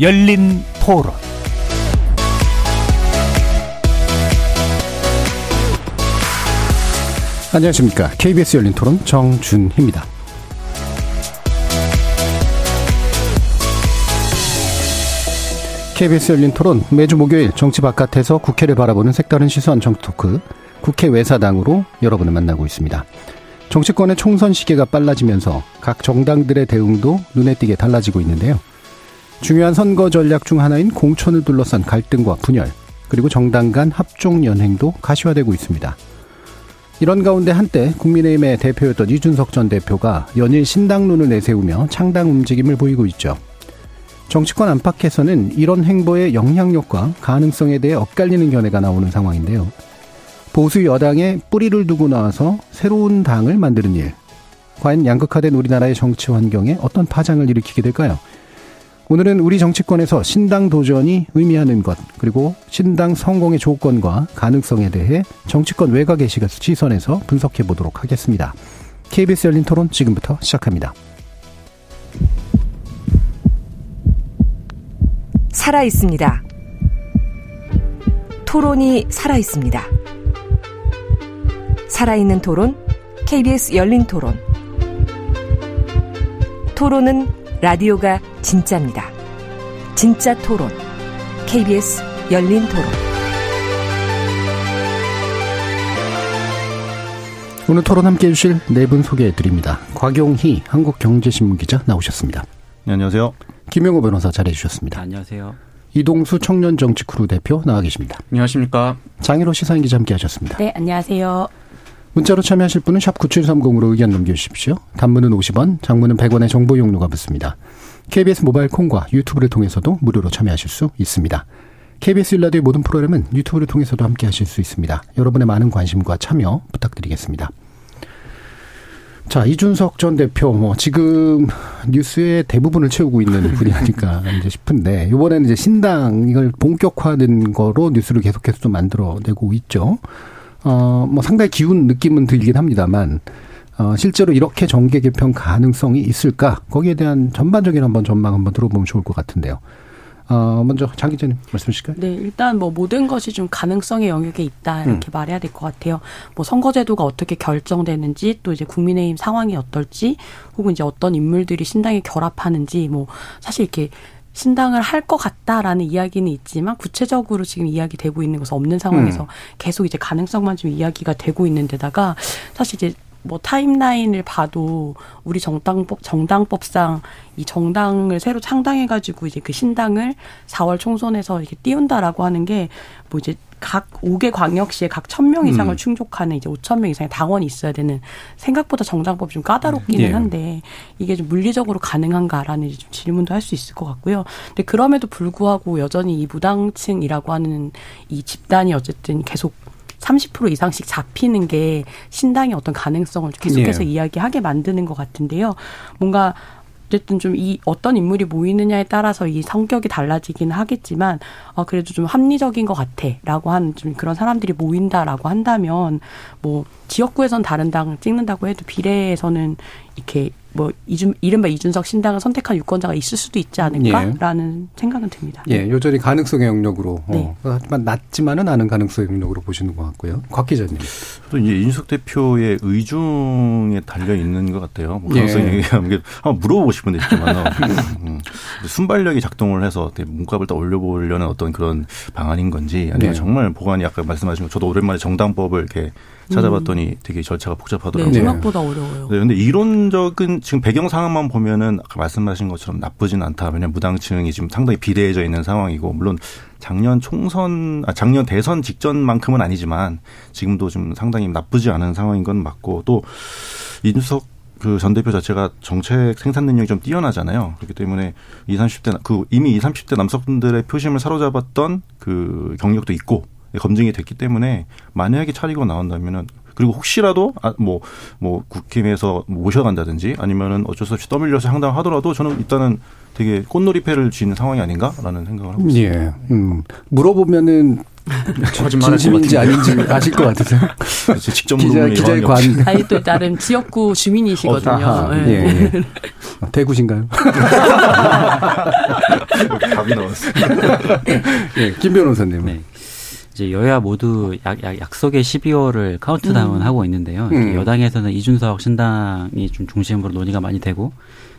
열린 토론 안녕하십니까. KBS 열린 토론 정준희입니다. KBS 열린 토론 매주 목요일 정치 바깥에서 국회를 바라보는 색다른 시선 정치 토크 국회 외사당으로 여러분을 만나고 있습니다. 정치권의 총선 시계가 빨라지면서 각 정당들의 대응도 눈에 띄게 달라지고 있는데요. 중요한 선거 전략 중 하나인 공천을 둘러싼 갈등과 분열, 그리고 정당 간 합종 연행도 가시화되고 있습니다. 이런 가운데 한때 국민의힘의 대표였던 이준석 전 대표가 연일 신당론을 내세우며 창당 움직임을 보이고 있죠. 정치권 안팎에서는 이런 행보의 영향력과 가능성에 대해 엇갈리는 견해가 나오는 상황인데요. 보수 여당에 뿌리를 두고 나와서 새로운 당을 만드는 일. 과연 양극화된 우리나라의 정치 환경에 어떤 파장을 일으키게 될까요? 오늘은 우리 정치권에서 신당 도전이 의미하는 것, 그리고 신당 성공의 조건과 가능성에 대해 정치권 외곽의 시선에서 분석해 보도록 하겠습니다. KBS 열린 토론 지금부터 시작합니다. 살아 있습니다. 토론이 살아 있습니다. 살아있는 토론, KBS 열린 토론. 토론은 라디오가 진짜입니다. 진짜 토론, KBS 열린 토론. 오늘 토론 함께 해주실 네 분 소개해 드립니다. 곽용희 한국경제신문 기자 나오셨습니다. 네, 안녕하세요. 김영호 변호사 자리해 주셨습니다. 안녕하세요. 이동수 청년 정치 크루 대표 나와 계십니다. 안녕하십니까. 장일호 시사인 기자 함께 하셨습니다. 네, 안녕하세요. 문자로 참여하실 분은 샵 9730으로 의견 남겨주십시오. 단문은 50원, 장문은 100원의 정보 용료가 붙습니다. KBS 모바일 콩과 유튜브를 통해서도 무료로 참여하실 수 있습니다. KBS 일라디오의 모든 프로그램은 유튜브를 통해서도 함께 하실 수 있습니다. 여러분의 많은 관심과 참여 부탁드리겠습니다. 자, 이준석 전 대표, 뭐, 지금 뉴스의 대부분을 채우고 있는 분이 아닐까 이제 싶은데, 이번에는 이제 신당, 이걸 본격화된 거로 뉴스를 계속해서 좀 만들어내고 있죠. 어, 뭐 상당히 기운 느낌은 들긴 합니다만, 어, 실제로 이렇게 정계 개편 가능성이 있을까? 거기에 대한 전반적인 한번 전망 한번 들어보면 좋을 것 같은데요. 어, 먼저 장 기자님 말씀 주실까요? 네, 일단 뭐 모든 것이 좀 가능성의 영역에 있다 이렇게 음. 말해야 될 것 같아요. 뭐 선거제도가 어떻게 결정되는지 또 이제 국민의힘 상황이 어떨지 혹은 이제 어떤 인물들이 신당에 결합하는지 뭐 사실 이렇게 신당을 할 것 같다라는 이야기는 있지만 구체적으로 지금 이야기되고 있는 것은 없는 상황에서 음. 계속 이제 가능성만 좀 이야기가 되고 있는 데다가 사실 이제 뭐 타임라인을 봐도 우리 정당법 정당법상 이 정당을 새로 창당해 가지고 이제 그 신당을 4월 총선에서 이렇게 띄운다라고 하는 게 뭐 이제 각 5개 광역시에 각 1000명 이상을 음. 충족하는 이제 5000명 이상의 당원이 있어야 되는 생각보다 정당법이 좀 까다롭기는 예. 한데 이게 좀 물리적으로 가능한가라는 좀 질문도 할 수 있을 것 같고요. 근데 그럼에도 불구하고 여전히 이 무당층이라고 하는 이 집단이 어쨌든 계속 30% 이상씩 잡히는 게 신당의 어떤 가능성을 계속해서 네. 이야기하게 만드는 것 같은데요. 뭔가 어쨌든 좀 이 어떤 인물이 모이느냐에 따라서 이 성격이 달라지긴 하겠지만 어 그래도 좀 합리적인 것 같아라고 하는 좀 그런 사람들이 모인다라고 한다면 뭐 지역구에선 다른 당 찍는다고 해도 비례에서는 이렇게 뭐 이준 이른바 이준석 신당을 선택한 유권자가 있을 수도 있지 않을까라는 예. 생각은 듭니다. 예, 여전히 가능성의 영역으로 네. 어, 하지만 낮지만은 않은 가능성의 영역으로 보시는 것 같고요. 곽 기자님. 저도 이제 이준석 대표의 의중에 달려 있는 것 같아요. 뭐 가능성이 예. 한번 물어보고 싶은데 음, 순발력이 작동을 해서 문값을 더 올려보려는 어떤 그런 방안인 건지 아니면 네. 정말 보관이 아까 말씀하신 것 저도 오랜만에 정당법을 이렇게 찾아봤더니 음. 되게 절차가 복잡하더라고요. 네, 생각보다 어려워요. 네, 근데 이론적인 지금 배경 상황만 보면은 아까 말씀하신 것처럼 나쁘진 않다. 왜냐면 무당층이 지금 상당히 비대해져 있는 상황이고 물론 작년 총선, 아, 작년 대선 직전만큼은 아니지만 지금도 좀 상당히 나쁘지 않은 상황인 건 맞고 또 이준석 그전 대표 자체가 정책 생산 능력이 좀 뛰어나잖아요. 그렇기 때문에 20, 30대 그 이미 20, 30대 남성분들의 표심을 사로잡았던 그 경력도 있고 검증이 됐기 때문에 만약에 차리고 나온다면은 그리고 혹시라도 아, 뭐뭐 뭐 국힘에서 모셔간다든지 아니면은 어쩔 수 없이 떠밀려서 상당하더라도 저는 일단은 되게 꽃놀이패를 쥐는 상황이 아닌가라는 생각을 하고 있습니다. 예. 음. 물어보면은 진심인지 아닌지 아실 것 같으세요? 직접 기자, 기자의 관. 아니, 또 나름 지역구 주민이시거든요. 어, 네. 예, 예. 대구신가요? 답이 나왔어요. 예, 김 변호사님. 네. 이제 여야 모두 약, 약, 약속의 12월을 카운트다운 음. 하고 있는데요. 음. 여당에서는 이준석 신당이 좀 중심으로 논의가 많이 되고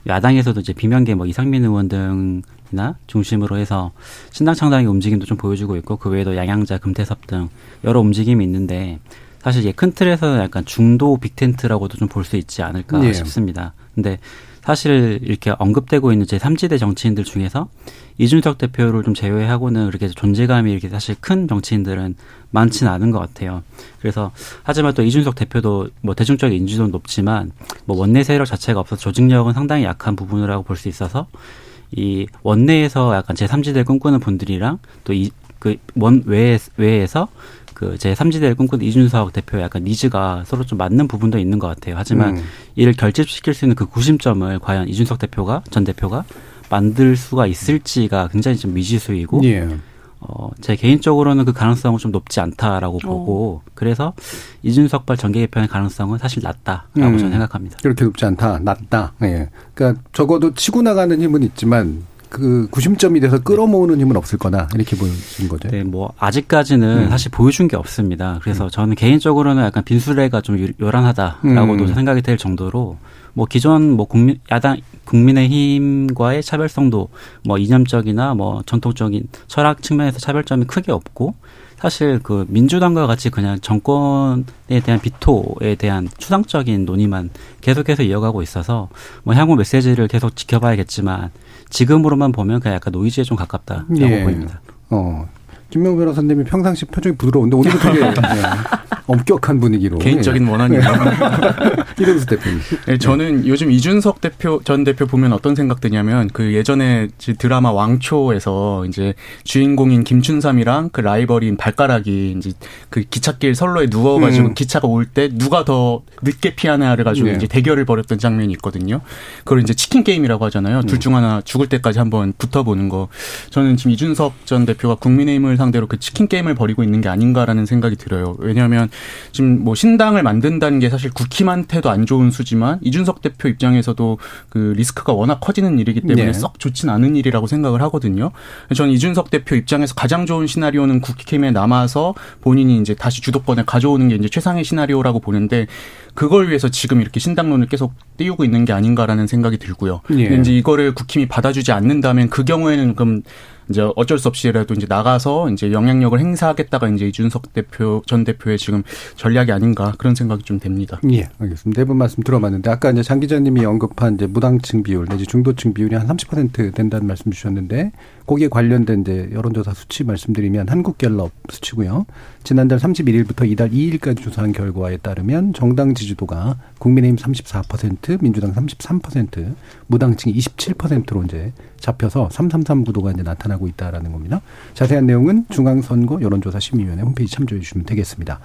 야당에서도 이제 비명계 뭐 이상민 의원 등이나 중심으로 해서 신당 창당의 움직임도 좀 보여주고 있고 그 외에도 양양자, 금태섭 등 여러 움직임이 있는데 사실 이제 큰 틀에서 약간 중도 빅텐트라고도 좀 볼 수 있지 않을까 예. 싶습니다. 근데 사실 이렇게 언급되고 있는 제 3지대 정치인들 중에서 이준석 대표를 좀 제외하고는 그렇게 존재감이 이렇게 사실 큰 정치인들은 많지는 않은 것 같아요. 그래서 하지만 또 이준석 대표도 뭐 대중적인 인지도는 높지만 뭐 원내 세력 자체가 없어서 조직력은 상당히 약한 부분이라고 볼 수 있어서 이 원내에서 약간 제3지대를 꿈꾸는 분들이랑 또 이 그 원 외에 외에서 그제 삼지대를 꿈꾸는 이준석 대표의 약간 니즈가 서로 좀 맞는 부분도 있는 것 같아요. 하지만 음. 이를 결집시킬 수 있는 그 구심점을 과연 이준석 대표가 전 대표가 만들 수가 있을지가 굉장히 좀 미지수이고 예. 어, 제 개인적으로는 그 가능성은 좀 높지 않다라고 어. 보고 그래서 이준석발 정계 개편의 가능성은 사실 낮다라고 음, 저는 생각합니다. 그렇게 높지 않다, 낮다. 예. 그러니까 적어도 치고 나가는 힘은 있지만 그 구심점이 돼서 끌어모으는 힘은 없을 거다 이렇게 보여진 거죠. 네, 뭐 아직까지는 음. 사실 보여준 게 없습니다. 그래서 음. 저는 개인적으로는 약간 빈수레가 좀 요란하다라고도 음. 생각이 될 정도로 뭐 기존 뭐 국민 야당 국민의힘과의 차별성도 뭐 이념적이나 뭐 전통적인 철학 측면에서 차별점이 크게 없고 사실 그 민주당과 같이 그냥 정권에 대한 비토에 대한 추상적인 논의만 계속해서 이어가고 있어서 뭐 향후 메시지를 계속 지켜봐야겠지만 지금으로만 보면 그냥 약간 노이즈에 좀 가깝다라고 예. 보입니다. 어. 김명 변호사님이 평상시 표정이 부드러운데 오늘은 되게 네. 엄격한 분위기로 개인적인 네. 원한이요. 이동수 대표님. 네, 저는 요즘 이준석 대표 전 대표 보면 어떤 생각 드냐면 그 예전에 드라마 왕초에서 이제 주인공인 김춘삼이랑 그 라이벌인 발가락이 이제 그 기찻길 선로에 누워가지고 음. 기차가 올 때 누가 더 늦게 피하나를 가지고 네. 이제 대결을 벌였던 장면이 있거든요. 그걸 이제 치킨 게임이라고 하잖아요. 음. 둘중 하나 죽을 때까지 한번 붙어보는 거. 저는 지금 이준석 전 대표가 국민의힘을 상대로 그 치킨 게임을 벌이고 있는 게 아닌가라는 생각이 들어요. 왜냐하면 지금 뭐 신당을 만든다는 게 사실 국힘한테도 안 좋은 수지만 이준석 대표 입장에서도 그 리스크가 워낙 커지는 일이기 때문에 네. 썩 좋진 않은 일이라고 생각을 하거든요. 저는 이준석 대표 입장에서 가장 좋은 시나리오는 국힘에 남아서 본인이 이제 다시 주도권을 가져오는 게 이제 최상의 시나리오라고 보는데 그걸 위해서 지금 이렇게 신당론을 계속 띄우고 있는 게 아닌가라는 생각이 들고요. 예. 이제 이거를 국힘이 받아주지 않는다면 그 경우에는 그럼 이제 어쩔 수 없이라도 이제 나가서 이제 영향력을 행사하겠다가 이제 이준석 대표 전 대표의 지금 전략이 아닌가 그런 생각이 좀 됩니다. 예, 알겠습니다. 네분 말씀 들어봤는데 아까 이제 장 기자님이 언급한 이제 무당층 비율 내지 중도층 비율이 한 30% 된다는 말씀 주셨는데 거기에 관련된 이제 여론조사 수치 말씀드리면 한국갤럽 수치고요. 지난달 31일부터 이달 2일까지 조사한 결과에 따르면 정당 지지도가 국민의힘 34%, 민주당 33%, 무당층 27%로 이제 잡혀서 333 구도가 이제 나타나고 있다라는 겁니다. 자세한 내용은 중앙선거 여론조사 심의위원회 홈페이지 참조해 주시면 되겠습니다.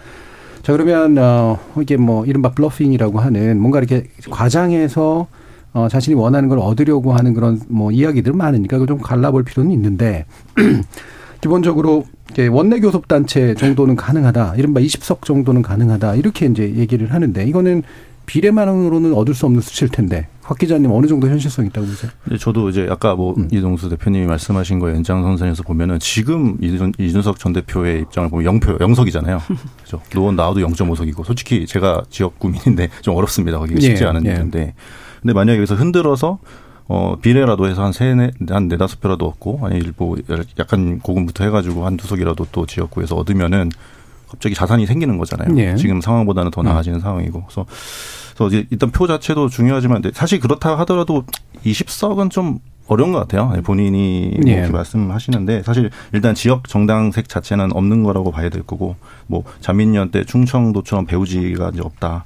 자 그러면 어 이게 뭐 이른바 bluffing이라고 하는 뭔가 이렇게 과장해서 어, 자신이 원하는 걸 얻으려고 하는 그런 뭐 이야기들 많으니까 그걸 좀 갈라볼 필요는 있는데 기본적으로 원내 교섭 단체 정도는 가능하다. 이른바 20석 정도는 가능하다. 이렇게 이제 얘기를 하는데 이거는 비례만으로는 얻을 수 없는 수치일 텐데 박 기자님 어느 정도 현실성 있다고 보세요? 네, 저도 이제 아까 뭐 음. 이동수 대표님이 말씀하신 거 연장선상에서 보면은 지금 이준석 전 대표의 입장을 보면 0표 0석이잖아요. 그죠? 노원 나와도 0.5석이고 솔직히 제가 지역 구민인데 좀 어렵습니다. 거기 쉽지 예, 않은 예. 일인데 근데 만약에 여기서 흔들어서 어, 비례라도 해서 한 세, 네, 한 네다섯 표라도 얻고, 아니, 일부 약간 고금부터 해가지고 한 두 석이라도 또 지역구에서 얻으면은 갑자기 자산이 생기는 거잖아요. 네. 지금 상황보다는 더 음. 나아지는 음. 상황이고. 그래서, 그래서 이제 일단 표 자체도 중요하지만 사실 그렇다 하더라도 20석은 좀 어려운 것 같아요. 본인이 뭐 예. 이렇게 말씀하시는데 사실 일단 지역 정당색 자체는 없는 거라고 봐야 될 거고 뭐 자민련 때 충청도처럼 배우지가 이제 없다.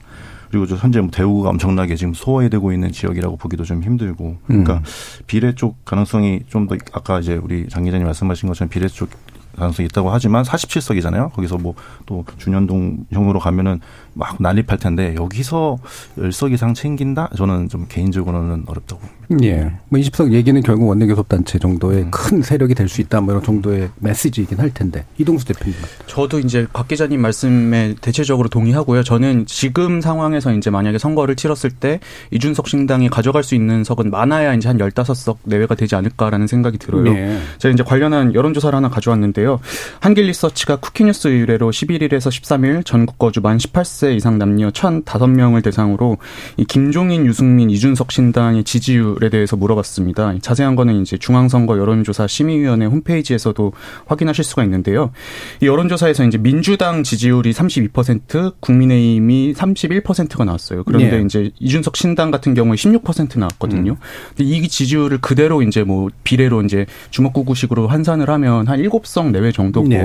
그리고 현재 뭐 대우가 엄청나게 지금 소외되고 있는 지역이라고 보기도 좀 힘들고 그러니까 음. 비례 쪽 가능성이 좀 더 아까 이제 우리 장 기자님 말씀하신 것처럼 비례 쪽 가능성이 있다고 하지만 47석이잖아요. 거기서 뭐 또 준현동 형으로 가면은 막 난립할 텐데 여기서 10석 이상 챙긴다? 저는 좀 개인적으로는 어렵다고 봅니다. 예. 뭐 20석 얘기는 결국 원내교섭단체 정도의 음. 큰 세력이 될 수 있다 뭐 이런 정도의 메시지이긴 할 텐데 이동수 대표님. 저도 이제 박 기자님 말씀에 대체적으로 동의하고요. 저는 지금 상황에서 이제 만약에 선거를 치렀을 때 이준석 신당이 가져갈 수 있는 석은 많아야 이제 한 15석 내외가 되지 않을까라는 생각이 들어요. 예. 제가 이제 관련한 여론조사를 하나 가져왔는데요. 한길 리서치가 쿠키뉴스 의뢰로 11일에서 13일 전국 거주 만 18세 이상 남녀 1,005명을 대상으로 이 김종인, 유승민, 이준석 신당의 지지율에 대해서 물어봤습니다. 자세한 거는 이제 중앙선거 여론조사 심의위원회 홈페이지에서도 확인하실 수가 있는데요. 이 여론조사에서 이제 민주당 지지율이 32%, 국민의힘이 31%가 나왔어요. 그런데 네. 이제 이준석 신당 같은 경우에 16% 나왔거든요. 음. 근데 이 지지율을 그대로 이제 뭐 비례로 이제 주먹구구식으로 환산을 하면 한 7석 내외 정도고 네.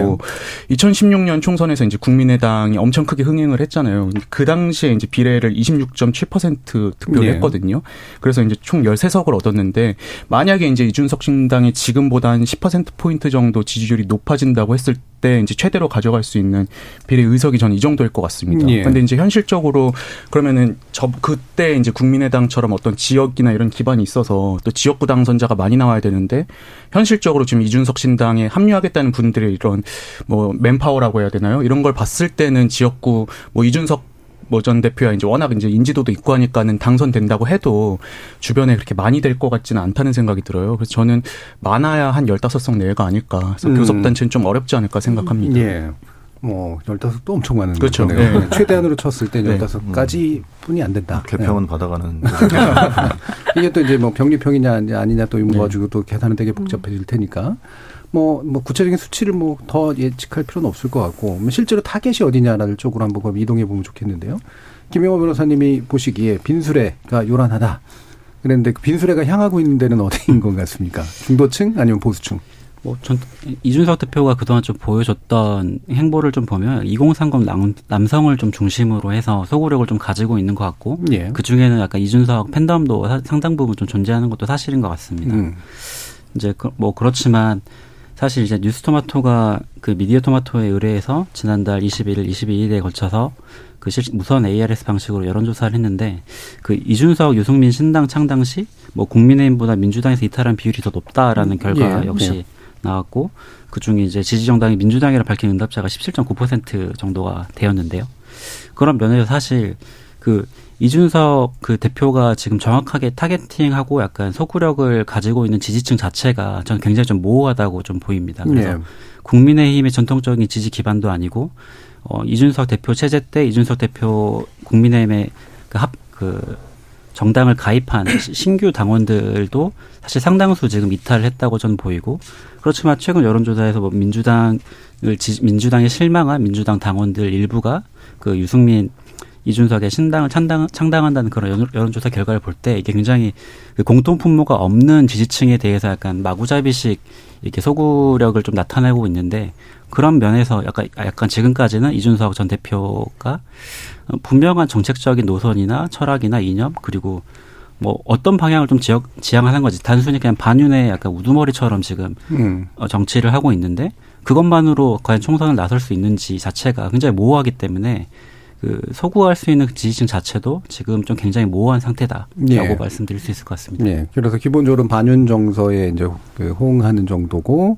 2016년 총선에서 이제 국민의당이 엄청 크게 흥행을 했잖아요. 그 당시에 이제 비례를 26.7% 득표를 네. 했거든요. 그래서 이제 총 13석을 얻었는데 만약에 이제 이준석 신당이 지금보다 한 10%포인트 정도 지지율이 높아진다고 했을 때 이제 최대로 가져갈 수 있는 비례 의석이 저는 이 정도일 것 같습니다. 예. 근데 이제 현실적으로 그러면은 저 그때 이제 국민의당처럼 어떤 지역이나 이런 기반이 있어서 또 지역구 당선자가 많이 나와야 되는데 현실적으로 지금 이준석 신당에 합류하겠다는 분들의 이런 뭐 맨파워라고 해야 되나요? 이런 걸 봤을 때는 지역구 뭐 이준석 뭐 전 대표야 이제 워낙 이제 인지도도 있고 하니까는 당선된다고 해도 주변에 그렇게 많이 될 것 같지는 않다는 생각이 들어요. 그래서 저는 많아야 한 열다섯 석 내외가 아닐까. 그래서 음. 교섭단체는 좀 어렵지 않을까 생각합니다. 예. 뭐 열다섯도 엄청 많은 그렇죠. 네. 최대한으로 쳤을 때 네. 열다섯까지 음. 뿐이 안 된다. 개평은 네. 받아가는. 이게 또 이제 뭐 병리평이냐 아니냐 또 이거 네. 가지고 또 계산은 되게 복잡해질 테니까. 뭐, 뭐 구체적인 수치를 뭐 더 예측할 필요는 없을 것 같고 뭐 실제로 타겟이 어디냐를 쪽으로 한번 그럼 이동해 보면 좋겠는데요. 김영호 변호사님이 보시기에 빈수레가 요란하다. 그랬는데 그 빈수레가 향하고 있는 데는 어디인 것 같습니까? 중도층 아니면 보수층? 뭐, 전, 이준석 대표가 그동안 좀 보여줬던 행보를 좀 보면 2030 남, 남성을 좀 중심으로 해서 소구력을 좀 가지고 있는 것 같고, 예. 그 중에는 약간 이준석 팬덤도 상당 부분 좀 존재하는 것도 사실인 것 같습니다. 음. 이제 그, 뭐 그렇지만 사실 이제 뉴스토마토가 그 미디어 토마토에 의뢰해서 지난달 21일, 22일에 걸쳐서 그 실, 무선 ARS 방식으로 여론조사를 했는데 그 이준석, 유승민 신당 창당 시 뭐 국민의힘보다 민주당에서 이탈한 비율이 더 높다라는 결과 예, 역시 예. 나왔고 그 중에 이제 지지 정당이 민주당이라 밝힌 응답자가 17.9% 정도가 되었는데요. 그런 면에서 사실 그 이준석 그 대표가 지금 정확하게 타겟팅하고 약간 소구력을 가지고 있는 지지층 자체가 저는 굉장히 좀 모호하다고 좀 보입니다. 그래서 네. 국민의힘의 전통적인 지지 기반도 아니고 어 이준석 대표 체제 때 이준석 대표 국민의힘의 그 합그 정당을 가입한 신규 당원들도 사실 상당수 지금 이탈을 했다고 저는 보이고 그렇지만 최근 여론조사에서 뭐 민주당을 지, 민주당에 실망한 민주당 당원들 일부가 그 유승민 이준석의 신당을 창당, 창당한다는 그런 여론 조사 결과를 볼 때 이게 굉장히 그 공통 분모가 없는 지지층에 대해서 약간 마구잡이식 이렇게 소구력을 좀 나타내고 있는데 그런 면에서 약간 약간 지금까지는 이준석 전 대표가 분명한 정책적인 노선이나 철학이나 이념 그리고 뭐 어떤 방향을 좀 지역 지향하는 거지 단순히 그냥 반윤의 약간 우두머리처럼 지금 음. 어, 정치를 하고 있는데 그것만으로 과연 총선을 나설 수 있는지 자체가 굉장히 모호하기 때문에 그 소구할 수 있는 지지층 자체도 지금 좀 굉장히 모호한 상태다라고 예. 말씀드릴 수 있을 것 같습니다. 예. 그래서 기본적으로 반윤 정서에 이제 그 호응하는 정도고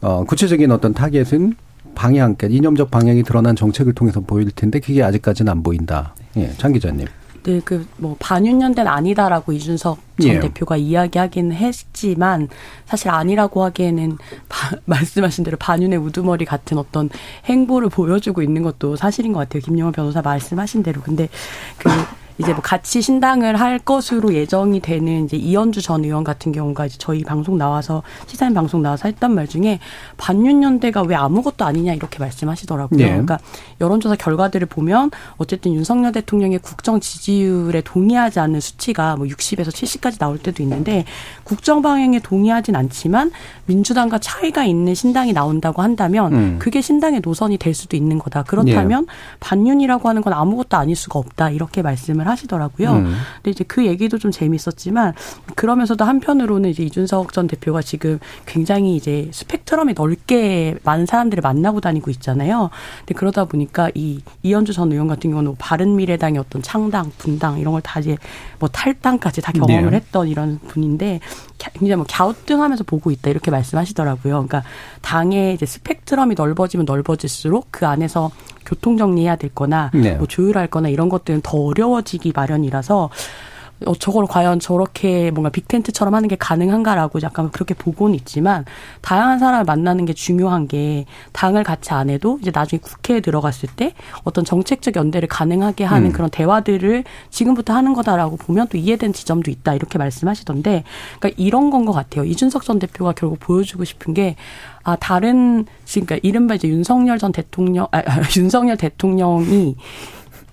어 구체적인 어떤 타겟은 방향, 그러니까 이념적 방향이 드러난 정책을 통해서 보일 텐데 그게 아직까지는 안 보인다. 예, 장 기자님. 네, 그뭐 반윤연대는 아니다라고 이준석 전 예. 대표가 이야기하긴 했지만 사실 아니라고 하기에는 바, 말씀하신 대로 반윤의 우두머리 같은 어떤 행보를 보여주고 있는 것도 사실인 것 같아요. 김영호 변호사 말씀하신 대로. 근데 그 이제 뭐 같이 신당을 할 것으로 예정이 되는 이제 이현주 전 의원 같은 경우가 이제 저희 방송 나와서 시사인 방송 나와서 했던 말 중에 반윤연대가 왜 아무것도 아니냐 이렇게 말씀하시더라고요. 네. 그러니까 여론조사 결과들을 보면 어쨌든 윤석열 대통령의 국정 지지율에 동의하지 않는 수치가 뭐 60에서 70까지 나올 때도 있는데 국정 방향에 동의하진 않지만 민주당과 차이가 있는 신당이 나온다고 한다면 음. 그게 신당의 노선이 될 수도 있는 거다. 그렇다면 네. 반윤이라고 하는 건 아무것도 아닐 수가 없다. 이렇게 말씀을 하시더라고요. 음. 근데 이제 그 얘기도 좀 재밌었지만 그러면서도 한편으로는 이제 이준석 전 대표가 지금 굉장히 이제 스펙트럼이 넓게 많은 사람들을 만나고 다니고 있잖아요. 근데 그러다 보니까 이 이현주 전 의원 같은 경우는 바른 미래당의 어떤 창당, 분당 이런 걸 다 이제 뭐 탈당까지 다 경험을 네. 했던 이런 분인데 굉장히 뭐 갸우뚱하면서 보고 있다 이렇게 말씀하시더라고요. 그러니까 당의 이제 스펙트럼이 넓어지면 넓어질수록 그 안에서 교통 정리해야 될 거나 네. 뭐 조율할 거나 이런 것들은 더 어려워지기 마련이라서 어, 저걸 과연 저렇게 뭔가 빅텐트처럼 하는 게 가능한가라고 약간 그렇게 보고는 있지만 다양한 사람을 만나는 게 중요한 게 당을 같이 안 해도 이제 나중에 국회에 들어갔을 때 어떤 정책적 연대를 가능하게 하는 음. 그런 대화들을 지금부터 하는 거다라고 보면 또 이해된 지점도 있다 이렇게 말씀하시던데 그러니까 이런 건 것 같아요. 이준석 전 대표가 결국 보여주고 싶은 게 아, 다른, 그러니까 이른바 이제 윤석열 전 대통령, 아, 윤석열 대통령이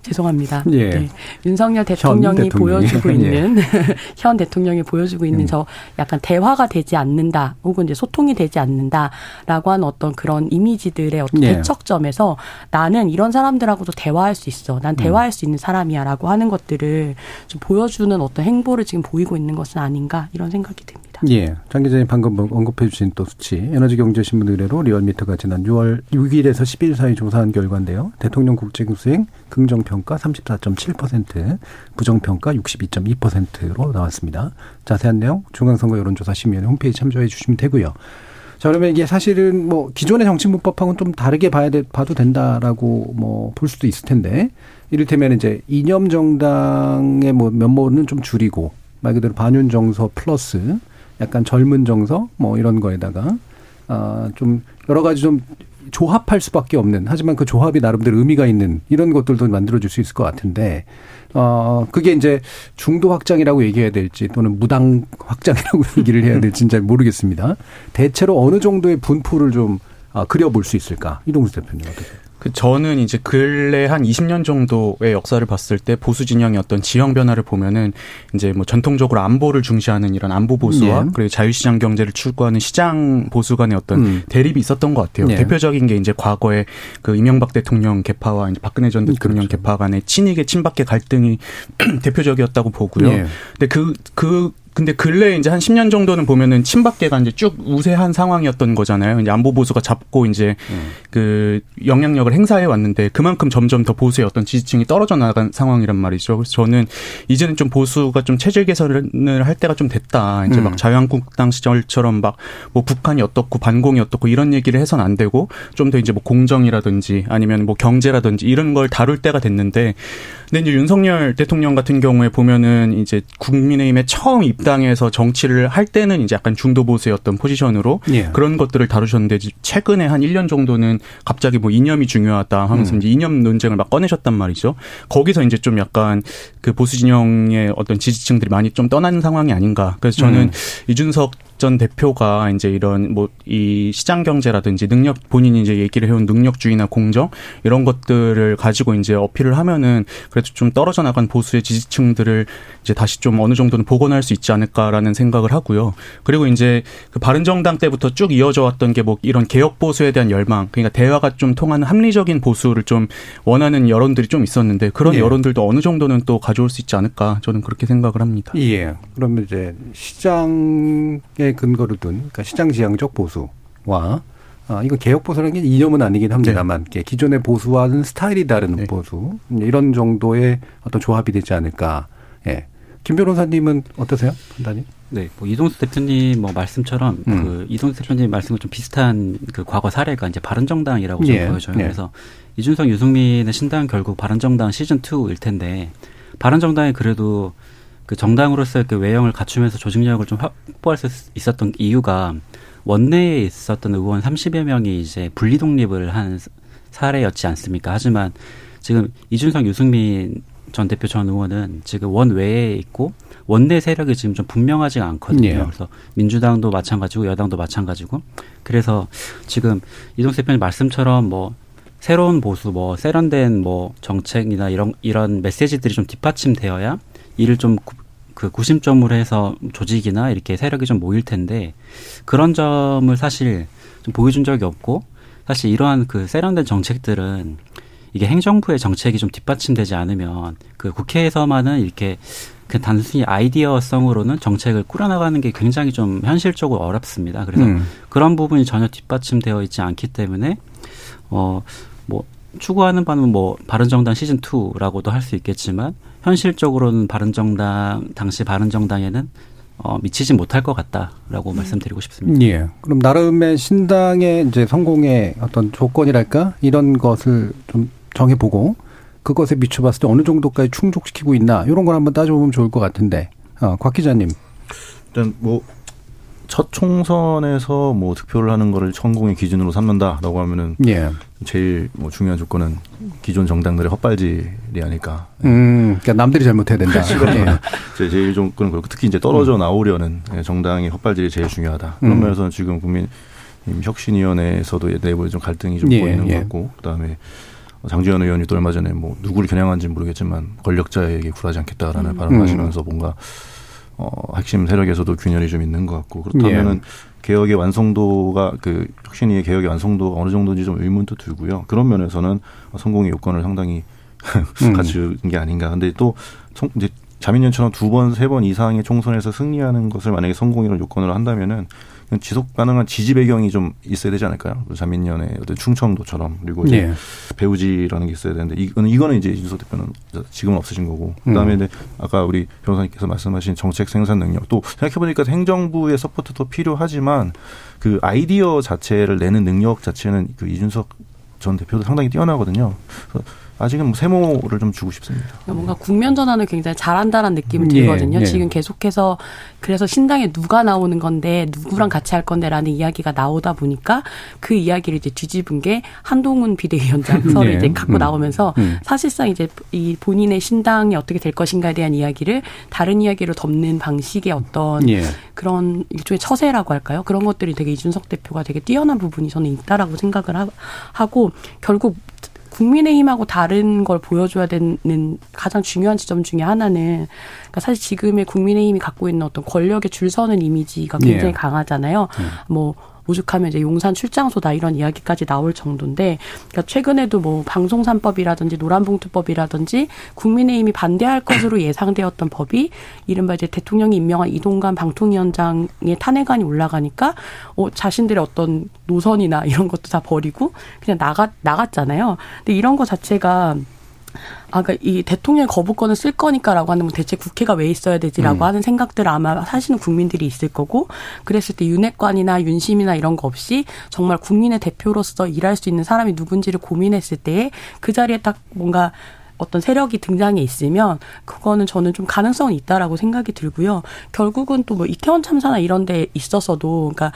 죄송합니다. 예. 네. 윤석열 대통령이. 보여주고 예. 있는 현 대통령이 보여주고 있는 음. 저 약간 대화가 되지 않는다 혹은 이제 소통이 되지 않는다라고 하는 어떤 그런 이미지들의 어떤 예. 대척점에서 나는 이런 사람들하고도 대화할 수 있어. 난 음. 대화할 음. 수 있는 사람이야라고 하는 것들을 좀 보여주는 어떤 행보를 지금 보이고 있는 것은 아닌가 이런 생각이 듭니다. 예. 장 기자님 방금 뭐 언급해 주신 또 수치 에너지경제신문 의뢰로 리얼미터가 지난 6월 6일에서 10일 사이 조사한 결과인데요. 대통령 국정 수행 긍정평가 34.7% 부정평가 62.2%로 나왔습니다. 자세한 내용 중앙선거 여론조사 심의위원회 홈페이지 참조해 주시면 되고요. 자, 그러면 이게 사실은 뭐 기존의 정치문법하고는 좀 다르게 봐야 돼, 봐도 된다라고 뭐 볼 수도 있을 텐데 이를테면 이제 이념 정당의 뭐 면모는 좀 줄이고 말 그대로 반윤 정서 플러스 약간 젊은 정서 뭐 이런 거에다가 아좀 여러 가지 좀 조합할 수밖에 없는 하지만 그 조합이 나름대로 의미가 있는 이런 것들도 만들어줄 수 있을 것 같은데 어 그게 이제 중도 확장이라고 얘기해야 될지 또는 무당 확장이라고 얘기를 해야 될지는 잘 모르겠습니다. 대체로 어느 정도의 분포를 좀 아, 그려볼 수 있을까 이동수 대표님 어떠세요? 그 저는 이제 근래 한 20년 정도의 역사를 봤을 때 보수 진영의 어떤 지형 변화를 보면은 이제 뭐 전통적으로 안보를 중시하는 이런 안보 보수와 네. 그리고 자유시장 경제를 추구하는 시장 보수 간의 어떤 음. 대립이 있었던 것 같아요. 네. 대표적인 게 이제 과거에 그 이명박 대통령 개파와 이제 박근혜 전 대통령 그렇죠. 개파 간의 친이계 친박계 갈등이 대표적이었다고 보고요. 네. 근데 그그 그 근데 근래 이제 한 10년 정도는 보면은 친박계가 이제 쭉 우세한 상황이었던 거잖아요. 이제 안보 보수가 잡고 이제 음. 그 영향력을 행사해 왔는데 그만큼 점점 더 보수의 어떤 지지층이 떨어져 나간 상황이란 말이죠. 그래서 저는 이제는 좀 보수가 좀 체질 개선을 할 때가 좀 됐다. 이제 음. 막 자유한국당 시절처럼 막 뭐 북한이 어떻고 반공이 어떻고 이런 얘기를 해선 안 되고 좀 더 이제 뭐 공정이라든지 아니면 뭐 경제라든지 이런 걸 다룰 때가 됐는데 근데 이제 윤석열 대통령 같은 경우에 보면은 이제 국민의힘에 처음 입당해서 정치를 할 때는 이제 약간 중도 보수였던 포지션으로 예. 그런 것들을 다루셨는데 최근에 한 1년 정도는 갑자기 뭐 이념이 중요하다 하면서 음. 이제 이념 논쟁을 막 꺼내셨단 말이죠. 거기서 이제 좀 약간 그 보수 진영의 어떤 지지층들이 많이 좀 떠나는 상황이 아닌가. 그래서 저는 음. 이준석 전 대표가 이제 이런 뭐 이 시장 경제라든지 능력 본인이 이제 얘기를 해온 능력주의나 공정 이런 것들을 가지고 이제 어필을 하면은 그래도 좀 떨어져 나간 보수의 지지층들을 이제 다시 좀 어느 정도는 복원할 수 있지 않을까라는 생각을 하고요. 그리고 이제 그 바른정당 때부터 쭉 이어져 왔던 게 뭐 이런 개혁 보수에 대한 열망, 그러니까 대화가 좀 통하는 합리적인 보수를 좀 원하는 여론들이 좀 있었는데 그런 예. 여론들도 어느 정도는 또 가져올 수 있지 않을까 저는 그렇게 생각을 합니다. 예. 그러면 이제 시장의 근거를 둔 그러니까 시장 지향적 보수와 아, 이거 개혁 보수라는 게 이념은 아니긴 합니다만 네. 기존의 보수와는 스타일이 다른 네. 보수 이런 정도의 어떤 조합이 되지 않을까. 예. 김 변호사님은 어떠세요, 판단이? 네, 뭐 이동수 대표님 뭐 말씀처럼 음. 그 이동수 대표님 말씀과 좀 비슷한 그 과거 사례가 이제 바른정당이라고 좀 예. 보여져요. 예. 그래서 이준석, 유승민의 신당 결국 바른정당 시즌 2일 텐데 바른정당이 그래도 그 정당으로서의 그 외형을 갖추면서 조직력을 좀 확보할 수 있었던 이유가 원내에 있었던 의원 30여 명이 이제 분리 독립을 한 사례였지 않습니까? 하지만 지금 이준석, 유승민 전 대표 전 의원은 지금 원외에 있고 원내 세력이 지금 좀 분명하지 가 않거든요. 예. 그래서 민주당도 마찬가지고 여당도 마찬가지고 그래서 지금 이동수 대표님 말씀처럼 뭐 새로운 보수 뭐 세련된 뭐 정책이나 이런 이런 메시지들이 좀 뒷받침되어야 이를 좀 그 구심점으로 해서 조직이나 이렇게 세력이 좀 모일 텐데 그런 점을 사실 좀 보여준 적이 없고 사실 이러한 그 세련된 정책들은 이게 행정부의 정책이 좀 뒷받침되지 않으면 그 국회에서만은 이렇게 그 단순히 아이디어성으로는 정책을 꾸려나가는 게 굉장히 좀 현실적으로 어렵습니다. 그래서 음. 그런 부분이 전혀 뒷받침되어 있지 않기 때문에 어 뭐 추구하는 바는 뭐 바른정당 시즌 2라고도 할 수 있겠지만 현실적으로는 바른정당 당시 바른정당에는 어 미치지 못할 것 같다라고 말씀드리고 싶습니다. 예. 그럼 나름의 신당의 이제 성공의 어떤 조건이랄까 이런 것을 좀 정해보고 그것에 비춰봤을 때 어느 정도까지 충족시키고 있나 이런 걸 한번 따져보면 좋을 것 같은데 어, 곽 기자님. 일단 뭐 첫 총선에서 뭐 득표를 하는 거를 성공의 기준으로 삼는다라고 하면은 예. 제일 뭐 중요한 조건은 기존 정당들의 헛발질이 아닐까. 음, 그러니까 남들이 잘못해야 된다. 예. 제 제일 조건은 그렇고 특히 이제 떨어져 나오려는 정당의 헛발질이 제일 중요하다. 그런 음. 면에서는 지금 국민 혁신위원회에서도 내부에 좀 갈등이 좀 예, 보이는 예. 것 같고 그다음에 장주현 의원이 또 얼마 전에 뭐 누구를 겨냥한지는 모르겠지만 권력자에게 굴하지 않겠다라는 음. 발언하시면서 뭔가 어 핵심 세력에서도 균열이 좀 있는 것 같고 그렇다면은 예. 개혁의 완성도가 그 혁신위의 개혁의 완성도가 어느 정도인지 좀 의문도 들고요. 그런 면에서는 성공의 요건을 상당히 음. 갖춘 게 아닌가. 근데 또 성- 이제 자민련처럼 두 번, 세 번 이상의 총선에서 승리하는 것을 만약에 성공이라는 요건으로 한다면은 지속 가능한 지지 배경이 좀 있어야 되지 않을까요? 자민련의 어떤 충청도처럼 그리고 예. 배우지라는 게 있어야 되는데 이거는 이거는 이제 이준석 대표는 지금은 없으신 거고 그다음에 음. 아까 우리 변호사님께서 말씀하신 정책 생산 능력 또 생각해 보니까 행정부의 support도 필요하지만 그 아이디어 자체를 내는 능력 자체는 그 이준석 전 대표도 상당히 뛰어나거든요. 아직은 뭐 세모를 좀 주고 싶습니다. 그러니까 뭔가 국면 전환을 굉장히 잘한다는 느낌이 예, 들거든요. 예. 지금 계속해서 그래서 신당에 누가 나오는 건데 누구랑 같이 할 건데라는 이야기가 나오다 보니까 그 이야기를 이제 뒤집은 게 한동훈 비대위원장설을 예. 이제 갖고 음. 나오면서 음. 사실상 이제 이 본인의 신당이 어떻게 될 것인가에 대한 이야기를 다른 이야기로 덮는 방식의 어떤 예. 그런 일종의 처세라고 할까요? 그런 것들이 되게 이준석 대표가 되게 뛰어난 부분이 저는 있다라고 생각을 하, 하고 결국 국민의힘하고 다른 걸 보여줘야 되는 가장 중요한 지점 중에 하나는 그러니까 사실 지금의 국민의힘이 갖고 있는 어떤 권력에 줄 서는 이미지가 굉장히 예. 강하잖아요. 뭐 오죽하면 이제 용산 출장소다 이런 이야기까지 나올 정도인데 그러니까 최근에도 뭐 방송산법이라든지 노란봉투법이라든지 국민의힘이 반대할 것으로 예상되었던 법이 이른바 이제 대통령이 임명한 이동관 방통위원장의 탄핵안이 올라가니까 어, 자신들의 어떤 노선이나 이런 것도 다 버리고 그냥 나갔 나갔잖아요. 근데 이런 거 자체가 아, 그니까 이 대통령 거부권을 쓸 거니까라고 하는 건 대체 국회가 왜 있어야 되지라고 음. 하는 생각들을 아마 하시는 국민들이 있을 거고 그랬을 때 윤핵관이나 윤심이나 이런 거 없이 정말 국민의 대표로서 일할 수 있는 사람이 누군지를 고민했을 때에 그 자리에 딱 뭔가 어떤 세력이 등장해 있으면 그거는 저는 좀 가능성이 있다라고 생각이 들고요. 결국은 또 뭐 이태원 참사나 이런 데 있어서도 그러니까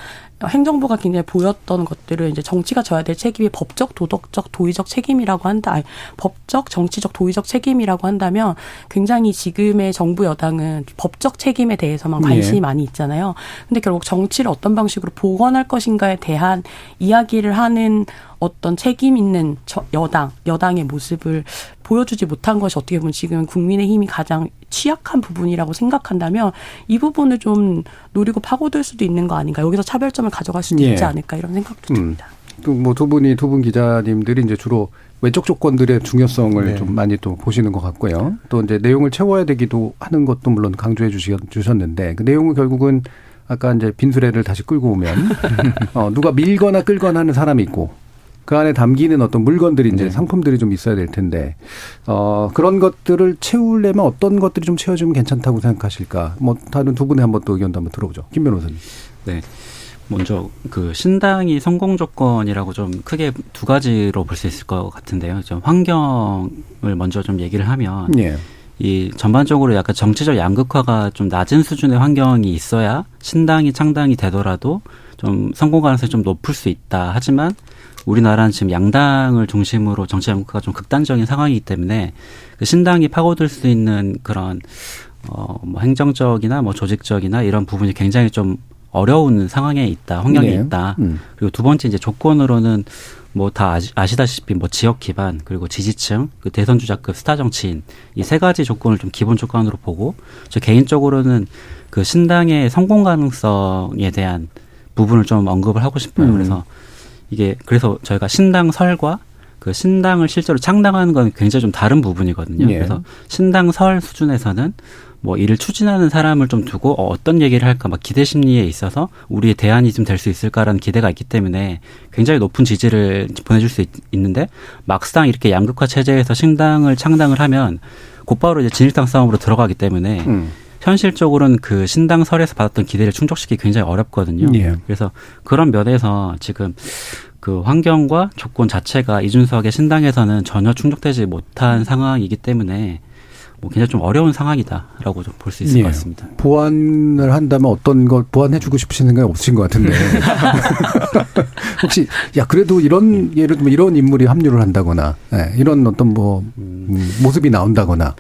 행정부가 굉장히 보였던 것들을 이제 정치가 져야 될 책임이 법적, 도덕적, 도의적 책임이라고 한다. 아니, 법적, 정치적, 도의적 책임이라고 한다면 굉장히 지금의 정부 여당은 법적 책임에 대해서만 관심이 예. 많이 있잖아요. 근데 결국 정치를 어떤 방식으로 복원할 것인가에 대한 이야기를 하는 어떤 책임 있는 저- 여당, 여당의 모습을 보여주지 못한 것이 어떻게 보면 지금 국민의힘이 가장 취약한 부분이라고 생각한다면 이 부분을 좀 노리고 파고들 수도 있는 거 아닌가. 여기서 차별점을 가져갈 수도 예. 있지 않을까 이런 생각도 음. 듭니다. 또뭐 두 분이 두 분 기자님들이 이제 주로 외적 조건들의 중요성을 네. 좀 많이 또 보시는 것 같고요. 또 이제 내용을 채워야 되기도 하는 것도 물론 강조해 주셨는데 그 내용은 결국은 아까 이제 빈수레를 다시 끌고 오면 어, 누가 밀거나 끌거나 하는 사람이 있고 그 안에 담기는 어떤 물건들이 이제 네. 상품들이 좀 있어야 될 텐데 어 그런 것들을 채우려면 어떤 것들이 좀 채워지면 괜찮다고 생각하실까? 뭐 다른 두 분의 한번 또 의견도 한번 들어보죠. 김 변호사님. 네. 먼저 그 신당이 성공 조건이라고 좀 크게 두 가지로 볼 수 있을 것 같은데요. 좀 환경을 먼저 좀 얘기를 하면 예. 이 전반적으로 약간 정치적 양극화가 좀 낮은 수준의 환경이 있어야 신당이 창당이 되더라도 좀 성공 가능성이 좀 높을 수 있다. 하지만 우리나라는 지금 양당을 중심으로 정치 양극화가 좀 극단적인 상황이기 때문에 그 신당이 파고들 수 있는 그런 어뭐 행정적이나 뭐 조직적이나 이런 부분이 굉장히 좀 어려운 상황에 있다, 환경에 네. 있다. 음. 그리고 두 번째 이제 조건으로는 뭐 다 아시다시피 뭐 지역 기반 그리고 지지층 그 대선 주자급 스타 정치인 이 세 가지 조건을 좀 기본 조건으로 보고 저 개인적으로는 그 신당의 성공 가능성에 대한 부분을 좀 언급을 하고 싶어요. 음. 그래서 이게 그래서 저희가 신당 설과 그 신당을 실제로 창당하는 건 굉장히 좀 다른 부분이거든요. 예. 그래서 신당 설 수준에서는 뭐 이를 추진하는 사람을 좀 두고 어, 어떤 얘기를 할까 막 기대 심리에 있어서 우리의 대안이 좀 될 수 있을까라는 기대가 있기 때문에 굉장히 높은 지지를 보내줄 수 있, 있는데 막상 이렇게 양극화 체제에서 신당을 창당을 하면 곧바로 이제 진일당 싸움으로 들어가기 때문에 음. 현실적으로는 그 신당 설에서 받았던 기대를 충족시키기 굉장히 어렵거든요. 예. 그래서 그런 면에서 지금 그 환경과 조건 자체가 이준석의 신당에서는 전혀 충족되지 못한 상황이기 때문에 뭐 굉장히 좀 어려운 상황이다라고 좀볼수 있을 예. 것 같습니다. 보완을 한다면 어떤 걸 보완해주고 싶으신 생각이 없으신 것 같은데 혹시 야 그래도 이런 예를 들면 이런 인물이 합류를 한다거나 예, 이런 어떤 뭐 음, 모습이 나온다거나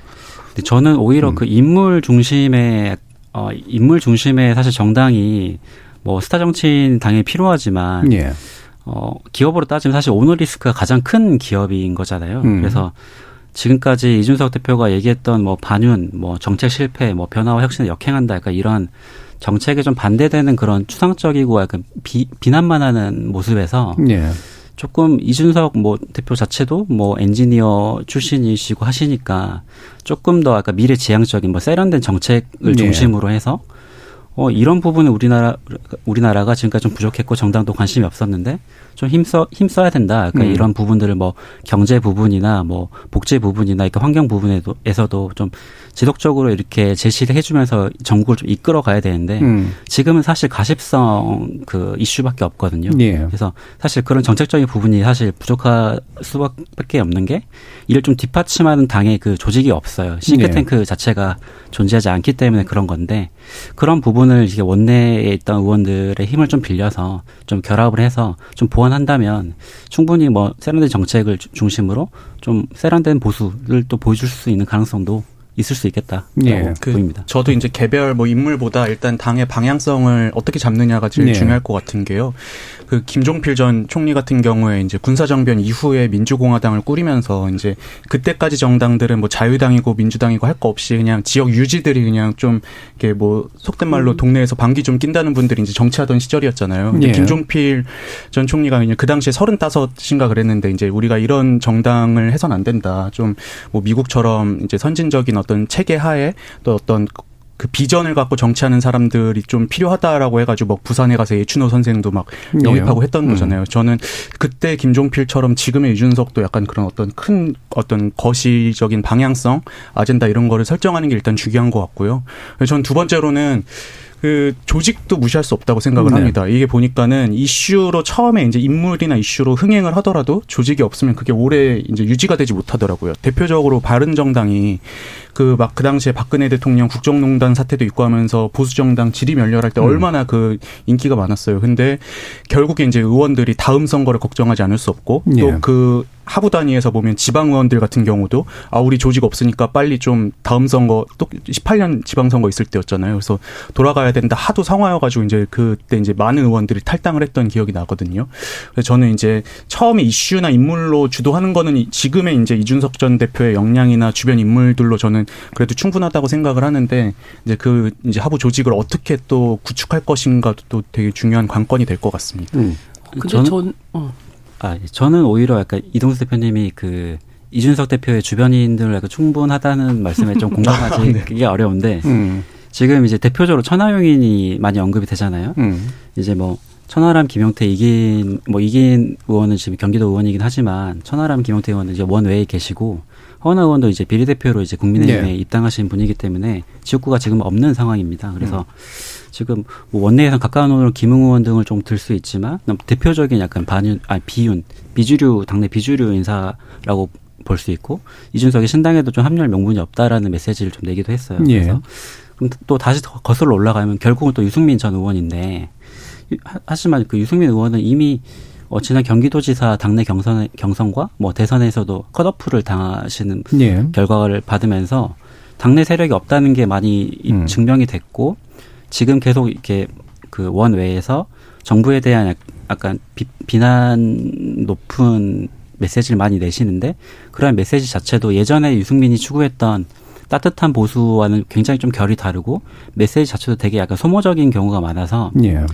근데 저는 오히려 음. 그 인물 중심의 어 인물 중심의 사실 정당이 뭐 스타 정치인 당연히 필요하지만 예. 어 기업으로 따지면 사실 오너 리스크가 가장 큰 기업인 거잖아요. 음. 그래서 지금까지 이준석 대표가 얘기했던 뭐 반윤, 뭐 정책 실패, 뭐 변화와 혁신을 역행한다, 약간 이런 정책에 좀 반대되는 그런 추상적이고 약간 비, 비난만 하는 모습에서 예. 조금 이준석 뭐 대표 자체도 뭐 엔지니어 출신이시고 하시니까 조금 더 약간 미래지향적인 뭐 세련된 정책을 예. 중심으로 해서 어 이런 부분은 우리나라 우리나라가 지금까지 좀 부족했고 정당도 관심이 없었는데 좀 힘써 힘써야 된다. 약간 음. 이런 부분들을 뭐 경제 부분이나 뭐 복지 부분이나 이렇게 환경 부분에서도 좀 지속적으로 이렇게 제시를 해주면서 정국을 좀 이끌어 가야 되는데 음. 지금은 사실 가십성 그 이슈밖에 없거든요. 예. 그래서 사실 그런 정책적인 부분이 사실 부족할 수밖에 없는 게 이를 좀 뒷받침하는 당의 그 조직이 없어요. 싱크탱크 자체가 존재하지 않기 때문에 그런 건데 그런 부분을 이게 원내에 있던 의원들의 힘을 좀 빌려서 좀 결합을 해서 좀 보완한다면 충분히 뭐 세련된 정책을 주- 중심으로 좀 세련된 보수를 또 보여줄 수 있는 가능성도 있을 수 있겠다라고 예. 그 보입니다. 저도 이제 개별 뭐 인물보다 일단 당의 방향성을 어떻게 잡느냐가 제일 네. 중요할 것 같은 게요. 그 김종필 전 총리 같은 경우에 이제 군사정변 이후에 민주공화당을 꾸리면서 이제 그때까지 정당들은 뭐 자유당이고 민주당이고 할 거 없이 그냥 지역 유지들이 그냥 좀 이렇게 뭐 속된 말로 동네에서 방귀 좀 낀다는 분들이 이제 정치하던 시절이었잖아요. 근데 예. 김종필 전 총리가 이제 그 당시에 서른다섯인가 그랬는데 이제 우리가 이런 정당을 해선 안 된다. 좀 뭐 미국처럼 이제 선진적인 어떤 체계 하에 또 어떤 그 비전을 갖고 정치하는 사람들이 좀 필요하다라고 해가지고 막 부산에 가서 예춘호 선생도 막 영입하고 했던 음. 거잖아요. 저는 그때 김종필처럼 지금의 이준석도 약간 그런 어떤 큰 어떤 거시적인 방향성, 아젠다 이런 거를 설정하는 게 일단 중요한 것 같고요. 전 두 번째로는 그 조직도 무시할 수 없다고 생각을 네. 합니다. 이게 보니까는 이슈로 처음에 이제 인물이나 이슈로 흥행을 하더라도 조직이 없으면 그게 오래 이제 유지가 되지 못하더라고요. 대표적으로 바른 정당이 그 막 그 당시에 박근혜 대통령 국정농단 사태도 있고 하면서 보수 정당 질이 멸렬할 때 음. 얼마나 그 인기가 많았어요. 근데 결국에 이제 의원들이 다음 선거를 걱정하지 않을 수 없고 예. 또그 하부 단위에서 보면 지방 의원들 같은 경우도 아 우리 조직 없으니까 빨리 좀 다음 선거 또 18년 지방 선거 있을 때였잖아요. 그래서 돌아가야 된다 하도 상화여 가지고 이제 그때 이제 많은 의원들이 탈당을 했던 기억이 나거든요. 그래서 저는 이제 처음에 이슈나 인물로 주도하는 거는 이- 지금의 이제 이준석 전 대표의 역량이나 주변 인물들로 저는 그래도 충분하다고 생각을 하는데 이제 그 이제 하부 조직을 어떻게 또 구축할 것인가도 또 되게 중요한 관건이 될 것 같습니다. 음. 근데 저는- 전 어. 아, 예. 저는 오히려 약간 이동수 대표님이 그 이준석 대표의 주변인들 약간 충분하다는 말씀에 좀 공감하지 그게 어려운데 음. 지금 이제 대표적으로 천하용인이 많이 언급이 되잖아요. 음. 이제 뭐 천하람, 김용태, 이긴 뭐 이긴 의원은 지금 경기도 의원이긴 하지만 천하람, 김용태 의원은 이제 원외에 계시고 허나 의원도 이제 비례대표로 이제 국민의힘에 네. 입당하신 분이기 때문에 지역구가 지금 없는 상황입니다. 그래서 음. 지금 뭐 원내에서 가까운 의원으로 김웅 의원 등을 좀 들 수 있지만 대표적인 약간 반윤, 아 비윤, 비주류 당내 비주류 인사라고 볼 수 있고 이준석이 신당에도 좀 합류할 명분이 없다라는 메시지를 좀 내기도 했어요. 예. 그래서 그럼 또 다시 더 거슬러 올라가면 결국은 또 유승민 전 의원인데 하- 하지만 그 유승민 의원은 이미 어, 지난 경기도지사 당내 경선 경선과 뭐 대선에서도 컷오프를 당하시는 예. 결과를 받으면서 당내 세력이 없다는 게 많이 이- 음. 증명이 됐고 지금 계속 이렇게 그 원외에서 정부에 대한 약- 약간 비, 비난 높은 메시지를 많이 내시는데 그러한 메시지 자체도 예전에 유승민이 추구했던 따뜻한 보수와는 굉장히 좀 결이 다르고 메시지 자체도 되게 약간 소모적인 경우가 많아서 예.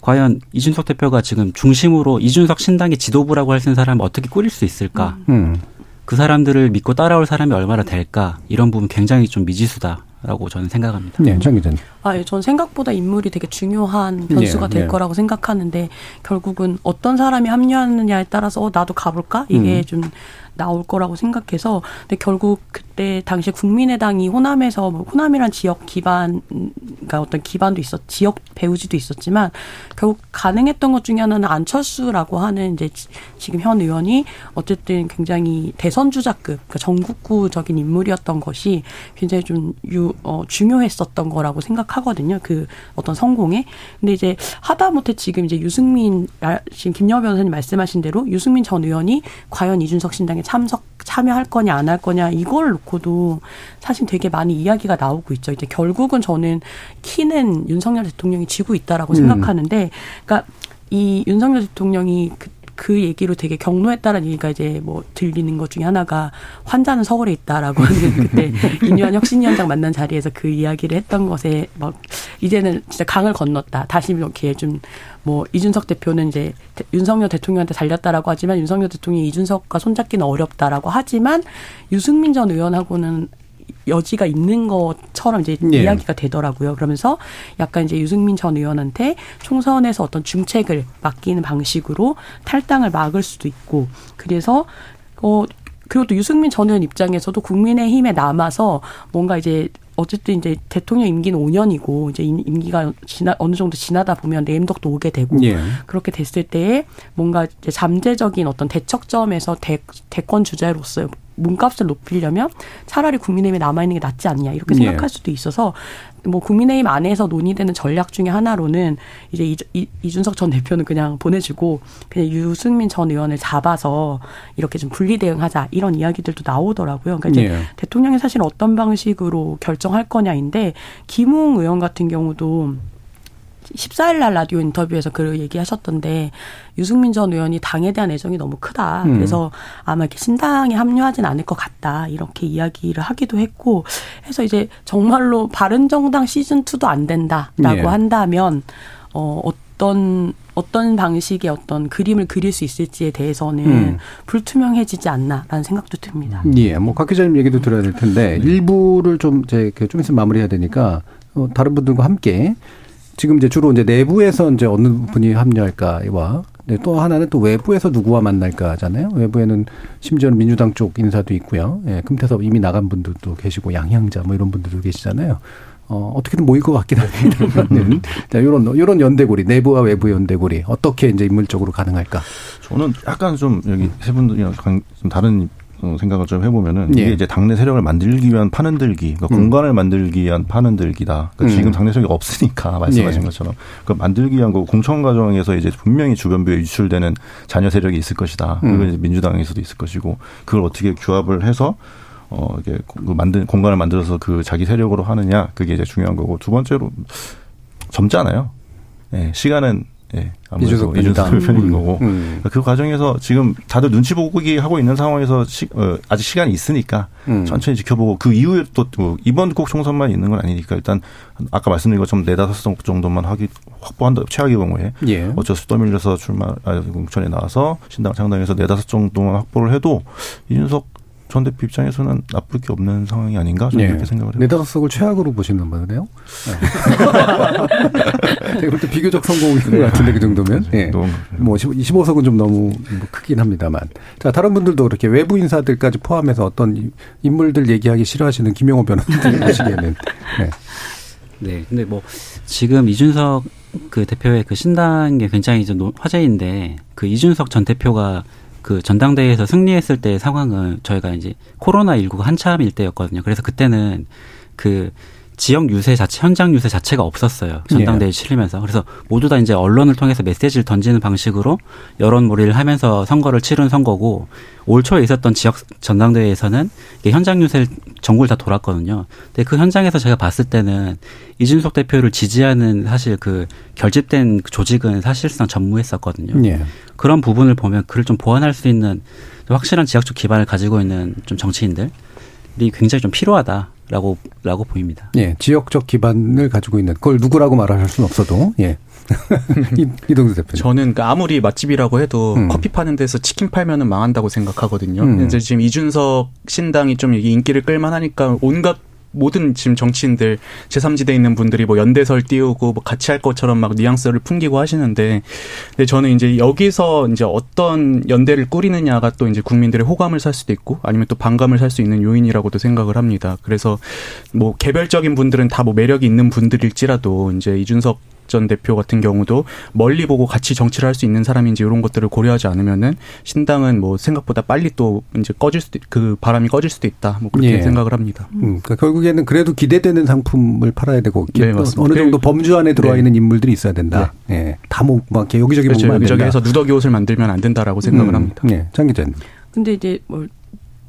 과연 이준석 대표가 지금 중심으로 이준석 신당의 지도부라고 할 수 있는 사람을 어떻게 꾸릴 수 있을까? 음. 그 사람들을 믿고 따라올 사람이 얼마나 될까? 이런 부분 굉장히 좀 미지수다 라고 저는 생각합니다. 네, 장 기자님. 아, 예, 전 생각보다 인물이 되게 중요한 변수가 예, 될 예. 거라고 생각하는데 결국은 어떤 사람이 합류하느냐에 따라서 어, 나도 가볼까 이게 음. 좀 나올 거라고 생각해서 근데 결국 그때 당시 국민의당이 호남에서 뭐 호남이란 지역 기반 그러니까 어떤 기반도 있었 지역 배우지도 있었지만 결국 가능했던 것 중에 하나는 안철수라고 하는 이제 지- 지금 현 의원이 어쨌든 굉장히 대선 주자급 그러니까 전국구적인 인물이었던 것이 굉장히 좀 유, 어, 중요했었던 거라고 생각하거든요. 그 어떤 성공에. 근데 이제 하다못해 지금 이제 유승민 아, 지금 김여우 변호사님 말씀하신 대로 유승민 전 의원이 과연 이준석 신당에 참석 참여할 거냐 안 할 거냐 이걸 놓고도 사실 되게 많이 이야기가 나오고 있죠. 이제 결국은 저는 키는 윤석열 대통령이 쥐고 있다라고 음. 생각하는데, 그러니까 이 윤석열 대통령이 그, 그 얘기로 되게 경로했다는 얘기가 이제 뭐 들리는 것 중에 하나가 환자는 서울에 있다라고 하는 그때 인유한 혁신위원장 만난 자리에서 그 이야기를 했던 것에 막 이제는 진짜 강을 건넜다. 다시 이렇게 좀 뭐 이준석 대표는 이제 대- 윤석열 대통령한테 달렸다라고 하지만 윤석열 대통령이 이준석과 손잡기는 어렵다라고 하지만 유승민 전 의원하고는 여지가 있는 것처럼 이제 예. 이야기가 되더라고요. 그러면서 약간 이제 유승민 전 의원한테 총선에서 어떤 중책을 맡기는 방식으로 탈당을 막을 수도 있고 그래서 어 그리고 또 유승민 전 의원 입장에서도 국민의힘에 남아서 뭔가 이제 어쨌든 이제 대통령 임기는 5년이고 이제 임- 임기가 지나 어느 정도 지나다 보면 내임덕도 오게 되고 예. 그렇게 됐을 때에 뭔가 이제 잠재적인 어떤 대척점에서 대, 대권 주자로서 몸값을 높이려면 차라리 국민의힘에 남아있는 게 낫지 않냐 이렇게 예. 생각할 수도 있어서 뭐 국민의힘 안에서 논의되는 전략 중에 하나로는 이제 이, 이, 이준석 전 대표는 그냥 보내주고 그냥 유승민 전 의원을 잡아서 이렇게 좀 분리 대응하자 이런 이야기들도 나오더라고요. 그러니까 이제 예. 대통령이 사실 어떤 방식으로 결정할 거냐인데 김웅 의원 같은 경우도 14일 날 라디오 인터뷰에서 그 얘기하셨던데 유승민 전 의원이 당에 대한 애정이 너무 크다. 음. 그래서 아마 이렇게 신당에 합류하진 않을 것 같다. 이렇게 이야기를 하기도 했고 해서 이제 정말로 바른 정당 시즌 2도 안 된다라고 예. 한다면 어 어떤 어떤 방식의 어떤 그림을 그릴 수 있을지에 대해서는 음. 불투명해지지 않나라는 생각도 듭니다. 예, 뭐 각 기자님 얘기도 들어야 될 텐데 일부를 좀 이제 그좀 있으면 마무리해야 되니까 어, 다른 분들과 함께 지금 이제 주로 이제 내부에서 이제 어느 분이 합류할까와 네, 또 하나는 또 외부에서 누구와 만날까잖아요. 외부에는 심지어는 민주당 쪽 인사도 있고요. 예, 금태섭 이미 나간 분들도 계시고 양향자 뭐 이런 분들도 계시잖아요. 어, 어떻게든 모일 것 같긴 합니다만은 자, 요런 요런 연대고리 내부와 외부 연대고리 어떻게 이제 인물적으로 가능할까? 저는 약간 좀 여기 세 분들이랑 강- 좀 다른 어, 생각을 좀 해보면은 이게 예. 이제 당내 세력을 만들기 위한 파는들기, 그러니까 음. 공간을 만들기 위한 파는들기다. 그러니까 음. 지금 당내 세력이 없으니까 말씀하신 예. 것처럼 그 만들기 위한 거 공천 과정에서 이제 분명히 주변부에 유출되는 자녀 세력이 있을 것이다. 그리고 음. 이제 민주당에서도 있을 것이고 그걸 어떻게 규합을 해서 어 이게 그 만든 공간을 만들어서 그 자기 세력으로 하느냐 그게 이제 중요한 거고 두 번째로 젊잖아요. 예, 시간은 예, 아무래도 이준석 음. 거고 음. 그러니까 그 과정에서 지금 다들 눈치 보기 하고 있는 상황에서 시, 어, 아직 시간이 있으니까 음. 천천히 지켜보고 그 이후에 또 어, 이번 꼭 총선만 있는 건 아니니까 일단 아까 말씀드린 것처럼 네다섯 석 정도만 하기 확보한다 최악의 경우에 예. 어쩔 수 떠밀려서 출마 아, 공천에 나와서 신당 창당해서 네다섯 정도만 확보를 해도 이준석 전 대표 입장에서는 나쁠 게 없는 상황이 아닌가 저는 예. 이렇게 생각을 해요. 네다섯 석을 최악으로 보시는 거네요. 네. 제가 볼때 비교적 성공인 것 같은데 그 정도면. 예. 너무 뭐 25석은 좀 너무 뭐 크긴 합니다만. 자 다른 분들도 그렇게 외부 인사들까지 포함해서 어떤 이- 인물들 얘기하기 싫어하시는 김용호 변호사님 하시기에는. 네. 네, 근데 뭐 지금 이준석 그 대표의 그 신당이 굉장히 이제 노- 화제인데 그 이준석 전 대표가 그 전당대회에서 승리했을 때 상황은 저희가 이제 코로나 19가 한참일 때였거든요. 그래서 그때는 그 지역 유세 자체, 현장 유세 자체가 없었어요. 전당대회 치르면서. 그래서 모두 다 이제 언론을 통해서 메시지를 던지는 방식으로 여론몰이를 하면서 선거를 치른 선거고 올 초에 있었던 지역 전당대회에서는 이게 현장 유세를 전국을 다 돌았거든요. 근데 그 현장에서 제가 봤을 때는 이준석 대표를 지지하는 사실 그 결집된 그 조직은 사실상 전무했었거든요. 예. 그런 부분을 보면 그를 좀 보완할 수 있는 확실한 지역적 기반을 가지고 있는 좀 정치인들이 굉장히 좀 필요하다 라고 라고 보입니다. 예. 지역적 기반을 가지고 있는 그걸 누구라고 말할 수는 없어도 예. 이동수 대표. 저는 그 아무리 맛집이라고 해도 음. 커피 파는 데서 치킨 팔면은 망한다고 생각하거든요. 음. 이제 지금 이준석 신당이 좀 인기를 끌만하니까 온갖 모든 지금 정치인들 제3지대에 있는 분들이 뭐 연대설 띄우고 뭐 같이 할 것처럼 막 뉘앙스를 풍기고 하시는데 근데 저는 이제 여기서 이제 어떤 연대를 꾸리느냐가 또 이제 국민들의 호감을 살 수도 있고 아니면 또 반감을 살 수 있는 요인이라고도 생각을 합니다. 그래서 뭐 개별적인 분들은 다 뭐 매력이 있는 분들일지라도 이제 이준석 전 대표 같은 경우도 멀리 보고 같이 정치를 할 수 있는 사람인지 이런 것들을 고려하지 않으면은 신당은 뭐 생각보다 빨리 또 이제 꺼질 수도 그 바람이 꺼질 수도 있다. 뭐 그렇게 예. 생각을 합니다. 음, 그러니까 결국에는 그래도 기대되는 상품을 팔아야 되고 네, 어느 정도 범주 안에 들어와 네. 있는 인물들이 있어야 된다. 네. 예. 다뭐 여기저기 그렇죠. 여기저기 해서 누더기 옷을 만들면 안 된다라고 생각을 음, 합니다. 예. 장 기자님. 근데 이제 뭐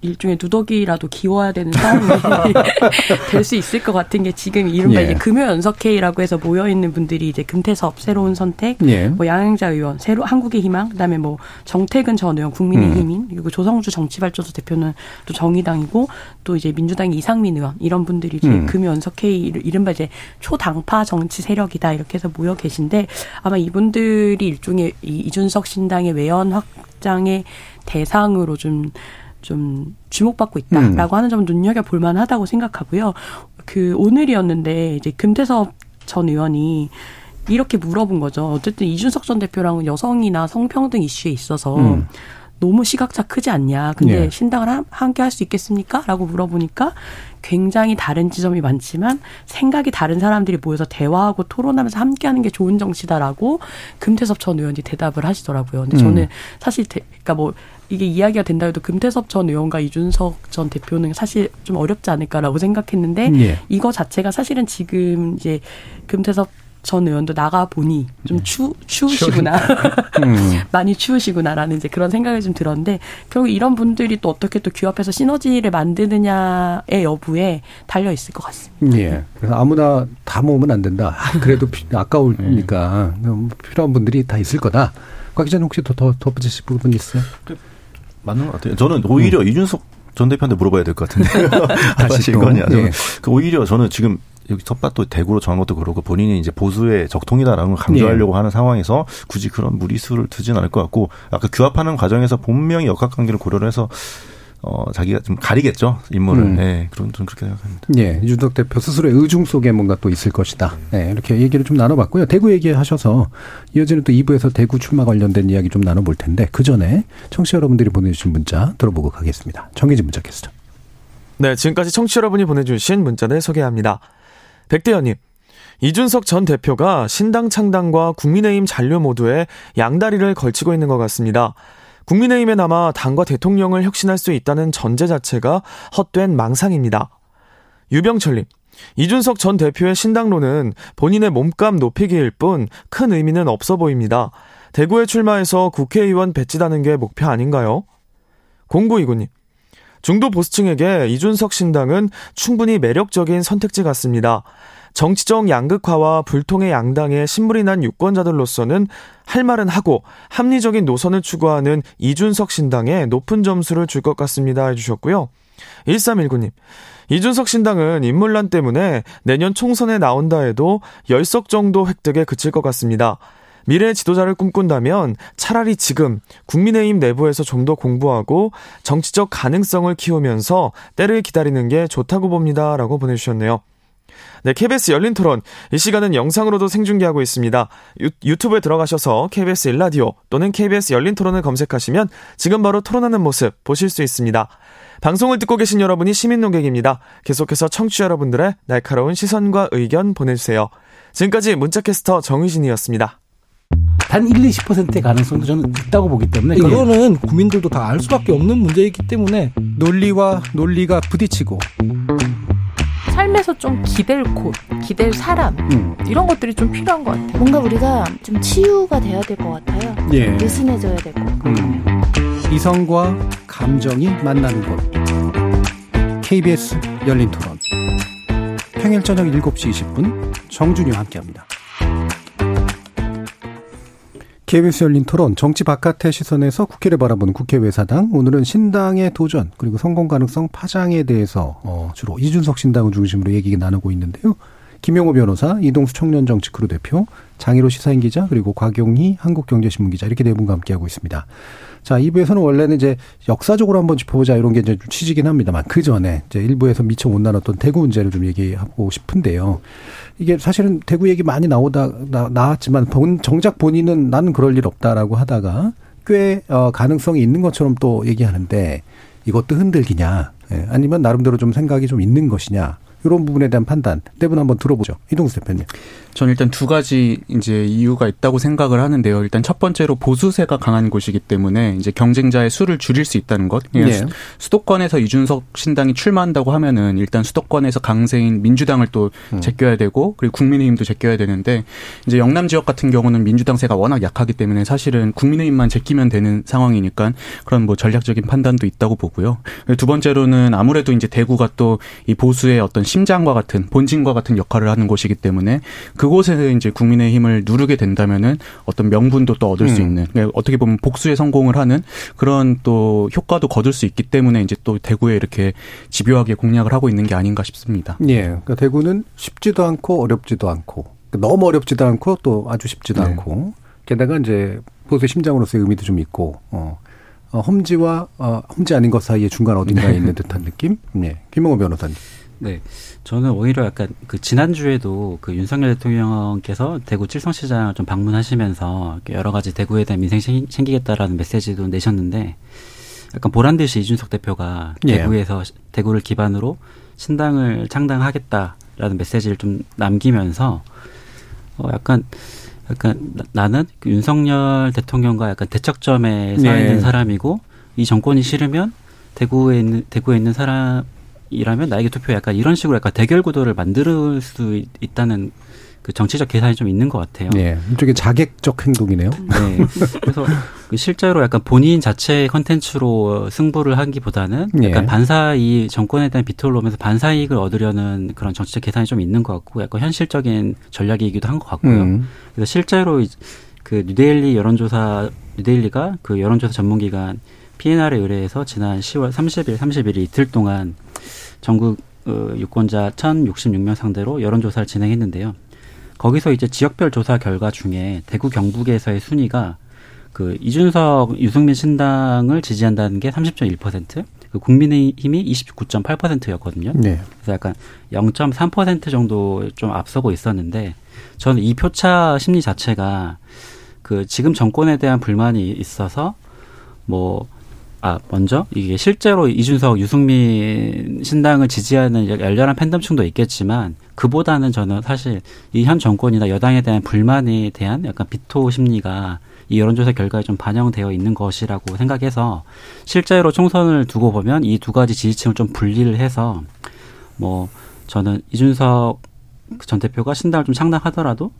일종의 누더기라도 기워야 되는 싸움이 될 수 있을 것 같은 게 지금 이른바 예. 이제 금요 연석회의라고 해서 모여 있는 분들이 이제 금태섭 새로운 선택, 예. 뭐 양행자 의원, 새로 한국의 희망, 그다음에 뭐 정태근 전 의원 국민의힘인 음. 그리고 조성주 정치발전소 대표는 또 정의당이고 또 이제 민주당 이상민 의원 이런 분들이 이제 음. 금요 연석회의를 이른바 이제 초당파 정치 세력이다 이렇게 해서 모여 계신데 아마 이분들이 일종의 이준석 신당의 외연 확장의 대상으로 좀 좀 주목받고 있다라고 음. 하는 점은 눈여겨 볼 만하다고 생각하고요. 그 오늘이었는데 이제 금태섭 전 의원이 이렇게 물어본 거죠. 어쨌든 이준석 전 대표랑은 여성이나 성평등 이슈에 있어서 음. 너무 시각차 크지 않냐. 근데 예. 신당을 함께 할 수 있겠습니까? 라고 물어보니까 굉장히 다른 지점이 많지만 생각이 다른 사람들이 모여서 대화하고 토론하면서 함께 하는 게 좋은 정치다라고 금태섭 전 의원이 대답을 하시더라고요. 근데 저는 음. 사실 대, 그러니까 뭐 이게 이야기가 된다 해도 금태섭 전 의원과 이준석 전 대표는 사실 좀 어렵지 않을까라고 생각했는데 예. 이거 자체가 사실은 지금 이제 금태섭 전 의원도 나가 보니 좀 네. 추, 추우시구나. 음. 많이 추우시구나라는 이제 그런 생각이 좀 들었는데 결국 이런 분들이 또 어떻게 또 규합해서 시너지를 만드느냐의 여부에 달려 있을 것 같습니다. 예. 그래서 아무나 다 모으면 안 된다. 아, 그래도 아까우니까 네. 필요한 분들이 다 있을 거다. 곽 기자님 혹시 더, 더 덧붙이실 부분 있어요? 맞는 것 같아요. 저는 오히려 음. 이준석 전 대표한테 물어봐야 될 것 같은데. 다시 거냐. 예. 그 오히려 저는 지금 여기 텃밭도 대구로 정한 것도 그렇고 본인이 이제 보수의 적통이다라는 걸 강조하려고 네. 하는 상황에서 굳이 그런 무리수를 두진 않을 것 같고 아까 규합하는 과정에서 분명히 역학관계를 고려를 해서 어, 자기가 좀 가리겠죠, 인물을. 음. 네, 그런, 좀 그렇게 생각합니다. 예, 이준석 대표 스스로의 의중 속에 뭔가 또 있을 것이다. 네, 이렇게 얘기를 좀 나눠봤고요. 대구 얘기하셔서 이어지는 또 2부에서 대구 출마 관련된 이야기 좀 나눠볼 텐데, 그 전에 청취자 여러분들이 보내주신 문자 들어보고 가겠습니다. 정해진 문자 캐스터. 네, 지금까지 청취자 여러분이 보내주신 문자를 소개합니다. 백대현님, 이준석 전 대표가 신당 창당과 국민의힘 잔류 모두에 양다리를 걸치고 있는 것 같습니다. 국민의힘에 남아 당과 대통령을 혁신할 수 있다는 전제 자체가 헛된 망상입니다. 유병철님, 이준석 전 대표의 신당론은 본인의 몸값 높이기일 뿐 큰 의미는 없어 보입니다. 대구에 출마해서 국회의원 배치다는 게 목표 아닌가요? 공구이구님, 중도 보수층에게 이준석 신당은 충분히 매력적인 선택지 같습니다. 정치적 양극화와 불통의 양당에 신물이 난 유권자들로서는 할 말은 하고 합리적인 노선을 추구하는 이준석 신당에 높은 점수를 줄 것 같습니다 해주셨고요. 1319님. 이준석 신당은 인물난 때문에 내년 총선에 나온다 해도 10석 정도 획득에 그칠 것 같습니다. 미래 지도자를 꿈꾼다면 차라리 지금 국민의힘 내부에서 좀 더 공부하고 정치적 가능성을 키우면서 때를 기다리는 게 좋다고 봅니다. 라고 보내주셨네요. 네, KBS 열린 토론. 이 시간은 영상으로도 생중계하고 있습니다. 유, 튜브에 들어가셔서 KBS 일라디오 또는 KBS 열린 토론을 검색하시면 지금 바로 토론하는 모습 보실 수 있습니다. 방송을 듣고 계신 여러분이 시민 농객입니다. 계속해서 청취자 여러분들의 날카로운 시선과 의견 보내주세요. 지금까지 문자캐스터 정의진이었습니다. 단 1, 20%의 가능성도 저는 있다고 보기 때문에 이거는 국민들도 다 알 수밖에 없는 문제이기 때문에 논리와 논리가 부딪히고 삶에서 좀 기댈 곳, 기댈 사람 음. 이런 것들이 좀 필요한 것 같아요. 뭔가 우리가 좀 치유가 돼야 될 것 같아요. 예. 느슨해져야 될 것 같고. 음. 이성과 감정이 만나는 곳. KBS 열린 토론. 평일 저녁 7시 20분 정준이와 함께합니다. KBS 열린 토론 정치 바깥의 시선에서 국회를 바라보는 국회 외사당 오늘은 신당의 도전 그리고 성공 가능성 파장에 대해서 어 주로 이준석 신당을 중심으로 얘기 나누고 있는데요. 김용호 변호사, 이동수 청년정치크루 대표, 장희로 시사인 기자, 그리고 곽용희 한국경제신문 기자 이렇게 네 분과 함께하고 있습니다. 자, 2부에서는 원래는 이제 역사적으로 한번 짚어보자 이런 게 이제 취지긴 합니다만 그 전에 이제 1부에서 미처 못 나눴던 대구 문제를 좀 얘기하고 싶은데요. 이게 사실은 대구 얘기 많이 나오다 나, 나왔지만 본 정작 본인은 나는 그럴 일 없다라고 하다가 꽤 어, 가능성이 있는 것처럼 또 얘기하는데 이것도 흔들기냐 예, 아니면 나름대로 좀 생각이 좀 있는 것이냐 이런 부분에 대한 판단 대분 한번 들어보죠. 이동수 대표님. 저는 일단 두 가지 이제 이유가 있다고 생각을 하는데요. 일단 첫 번째로 보수세가 강한 곳이기 때문에 이제 경쟁자의 수를 줄일 수 있다는 것. 네. 수도권에서 이준석 신당이 출마한다고 하면은 일단 수도권에서 강세인 민주당을 또 음. 제껴야 되고 그리고 국민의힘도 제껴야 되는데 이제 영남 지역 같은 경우는 민주당 세가 워낙 약하기 때문에 사실은 국민의힘만 제끼면 되는 상황이니까 그런 뭐 전략적인 판단도 있다고 보고요. 두 번째로는 아무래도 이제 대구가 또 이 보수의 어떤 심장과 같은 본진과 같은 역할을 하는 곳이기 때문에 그곳에 이제 국민의힘을 누르게 된다면은 어떤 명분도 또 얻을 음. 수 있는 그러니까 어떻게 보면 복수에 성공을 하는 그런 또 효과도 거둘 수 있기 때문에 이제 또 대구에 이렇게 집요하게 공략을 하고 있는 게 아닌가 싶습니다. 예. 그러니까 대구는 쉽지도 않고 어렵지도 않고 그러니까 너무 어렵지도 않고 또 아주 쉽지도 네. 않고 게다가 이제 보수의 심장으로서의 의미도 좀 있고 어. 어, 험지와 어, 험지 아닌 것 사이에 중간 어딘가에 네. 있는 듯한 느낌? 예. 김영호 변호사님. 네. 저는 오히려 약간 그 지난주에도 그 윤석열 대통령께서 대구 칠성시장을 좀 방문하시면서 여러 가지 대구에 대한 민생 챙기겠다라는 메시지도 내셨는데 약간 보란 듯이 이준석 대표가 예. 대구에서 대구를 기반으로 신당을 창당하겠다라는 메시지를 좀 남기면서 어 약간 약간 나는 그 윤석열 대통령과 약간 대척점에 서 예. 있는 사람이고 이 정권이 싫으면 대구에 있는 대구에 있는 사람 이라면 나에게 투표 약간 이런 식으로 약간 대결 구도를 만들 수 있다는 그 정치적 계산이 좀 있는 것 같아요. 네, 이쪽에 자객적 행동이네요. 네, 그래서 그 실제로 약간 본인 자체 컨텐츠로 승부를 하기보다는 네. 약간 반사 이 정권에 대한 비토를 놓으면서 반사 이익을 얻으려는 그런 정치적 계산이 좀 있는 것 같고, 약간 현실적인 전략이기도 한 것 같고요. 음. 그래서 실제로 그 뉴데일리 여론조사 뉴데일리가 그 여론조사 전문기관 PNR에 의뢰해서 지난 10월 30일, 31일 이틀 동안 전국 어, 유권자 1,066명 상대로 여론조사를 진행했는데요. 거기서 이제 지역별 조사 결과 중에 대구 경북에서의 순위가 그 이준석 유승민 신당을 지지한다는 게 30.1%, 그 국민의힘이 29.8%였거든요. 네. 그래서 약간 0.3% 정도 좀 앞서고 있었는데 저는 이 표차 심리 자체가 그 지금 정권에 대한 불만이 있어서 뭐 아, 먼저? 이게 실제로 이준석, 유승민 신당을 지지하는 열렬한 팬덤층도 있겠지만 그보다는 저는 사실 이 현 정권이나 여당에 대한 불만에 대한 약간 비토 심리가 이 여론조사 결과에 좀 반영되어 있는 것이라고 생각해서 실제로 총선을 두고 보면 이 두 가지 지지층을 좀 분리를 해서 뭐 저는 이준석 전 대표가 신당을 좀 창당하더라도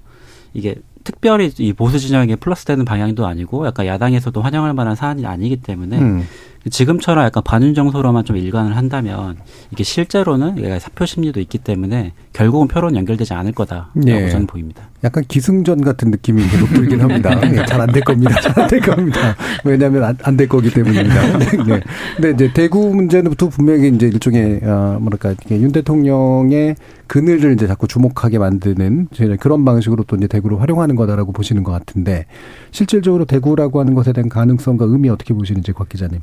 이게 특별히 이 보수 진영에게 플러스되는 방향도 아니고 약간 야당에서도 환영할 만한 사안이 아니기 때문에 음. 지금처럼 약간 반윤 정서로만 좀 일관을 한다면 이게 실제로는 사표 심리도 있기 때문에 결국은 표론 연결되지 않을 거다라고 네. 저는 보입니다. 약간 기승전 같은 느낌이 계속 들긴 합니다. 네, 잘안 될 겁니다. 잘 안 될 겁니다. 왜냐하면 안 될 거기 때문입니다. 네. 네. 근데 이제 대구 문제는 또 분명히 이제 일종의 어 뭐랄까 윤 대통령의 그늘을 이제 자꾸 주목하게 만드는 그런 방식으로 또 이제 대구를 활용하는 거다라고 보시는 것 같은데 실질적으로 대구라고 하는 것에 대한 가능성과 의미 어떻게 보시는지 곽 기자님.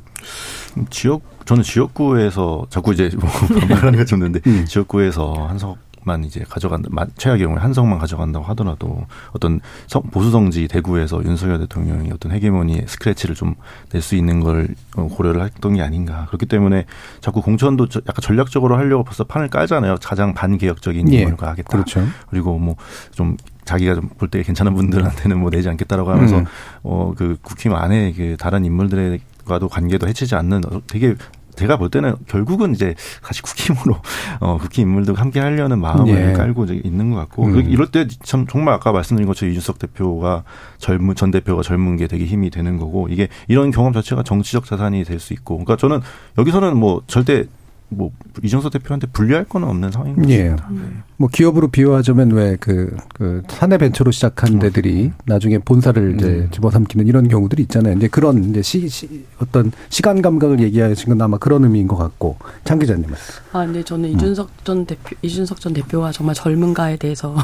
지역 저는 지역구에서 자꾸 이제 뭐 말하는 게 좋는데 음. 지역구에서 한석 만 이제 가져간다 최악의 경우에 한석만 가져간다고 하더라도 어떤 보수 성지 대구에서 윤석열 대통령이 어떤 헤게모니의 스크래치를 좀 낼 수 있는 걸 고려를 했던 게 아닌가 그렇기 때문에 자꾸 공천도 약간 전략적으로 하려고 벌써 판을 깔잖아요 가장 반개혁적인 예. 인물과 하겠다 그렇죠. 그리고 뭐 좀 자기가 좀 볼 때 괜찮은 분들한테는 뭐 내지 않겠다라고 하면서 음. 어그 국힘 안에 그 다른 인물들의 과도 관계도 해치지 않는 되게 제가 볼 때는 결국은 이제 같이 국힘으로 어 국힘 인물도 함께 하려는 마음을 예. 깔고 있는 것 같고 음. 이럴 때 참 정말 아까 말씀드린 것처럼 이준석 대표가 젊은 전 대표가 젊은 게 되게 힘이 되는 거고 이게 이런 경험 자체가 정치적 자산이 될 수 있고 그러니까 저는 여기서는 뭐 절대 뭐 이준석 대표한테 불리할 거는 없는 상황인 것 같습니다. 예. 네. 뭐 기업으로 비유하자면 왜그 그 사내 벤처로 시작한 음. 데들이 나중에 본사를 이제 음. 집어삼키는 이런 경우들이 있잖아요. 이제 그런 이제 시, 시 어떤 시간 감각을 얘기하신 건 아마 그런 의미인 것 같고 장 기자님은. 아, 근데 저는 음. 이준석 전 대표 이준석 전 대표가 정말 젊은가에 대해서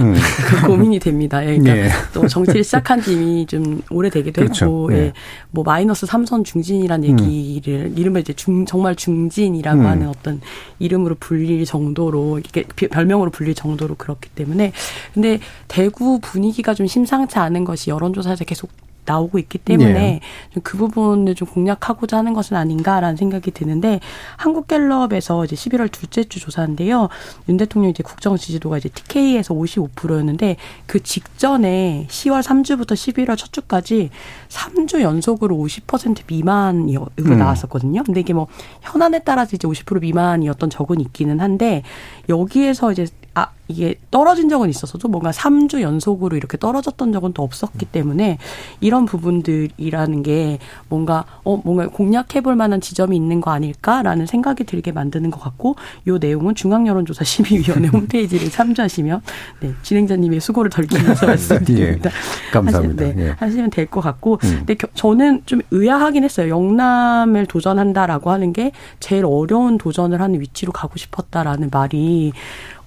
음. 고민이 됩니다. 예, 그러니까 예. 또 정치를 시작한 지 이미 좀 오래되기도 그렇죠. 했고, 예. 예. 뭐 마이너스 삼선 중진이란 음. 얘기를 음. 이름을 이제 중 정말 중진이라고 음. 하는 어떤 이름으로 불릴 정도로 이렇게 별명 으로 불릴 정도로 그렇기 때문에. 근데 대구 분위기가 좀 심상치 않은 것이 여론조사에서 계속 나오고 있기 때문에 네. 그 부분을 좀 공략하고자 하는 것은 아닌가라는 생각이 드는데 한국갤럽에서 이제 11월 둘째 주 조사인데요. 윤 대통령 이제 국정 지지도가 이제 TK에서 55%였는데 그 직전에 10월 3주부터 11월 첫 주까지 3주 연속으로 50% 미만으로 음. 나왔었거든요. 근데 이게 뭐 현안에 따라서 이제 50% 미만이었던 적은 있기는 한데 여기에서 이제 아, 이게 떨어진 적은 있었어도 뭔가 3주 연속으로 이렇게 떨어졌던 적은 또 없었기 때문에 이런 부분들이라는 게 뭔가 어 뭔가 공략해 볼 만한 지점이 있는 거 아닐까라는 생각이 들게 만드는 것 같고 요 내용은 중앙 여론조사 심의위원회 홈페이지를 참조하시면 네, 진행자님의 수고를 덜기면서 말씀드립니다. 예, 감사합니다. 하시, 네, 예. 하시면 될 것 같고 음. 근데 겨, 저는 좀 의아하긴 했어요. 영남을 도전한다라고 하는 게 제일 어려운 도전을 하는 위치로 가고 싶었다라는 말이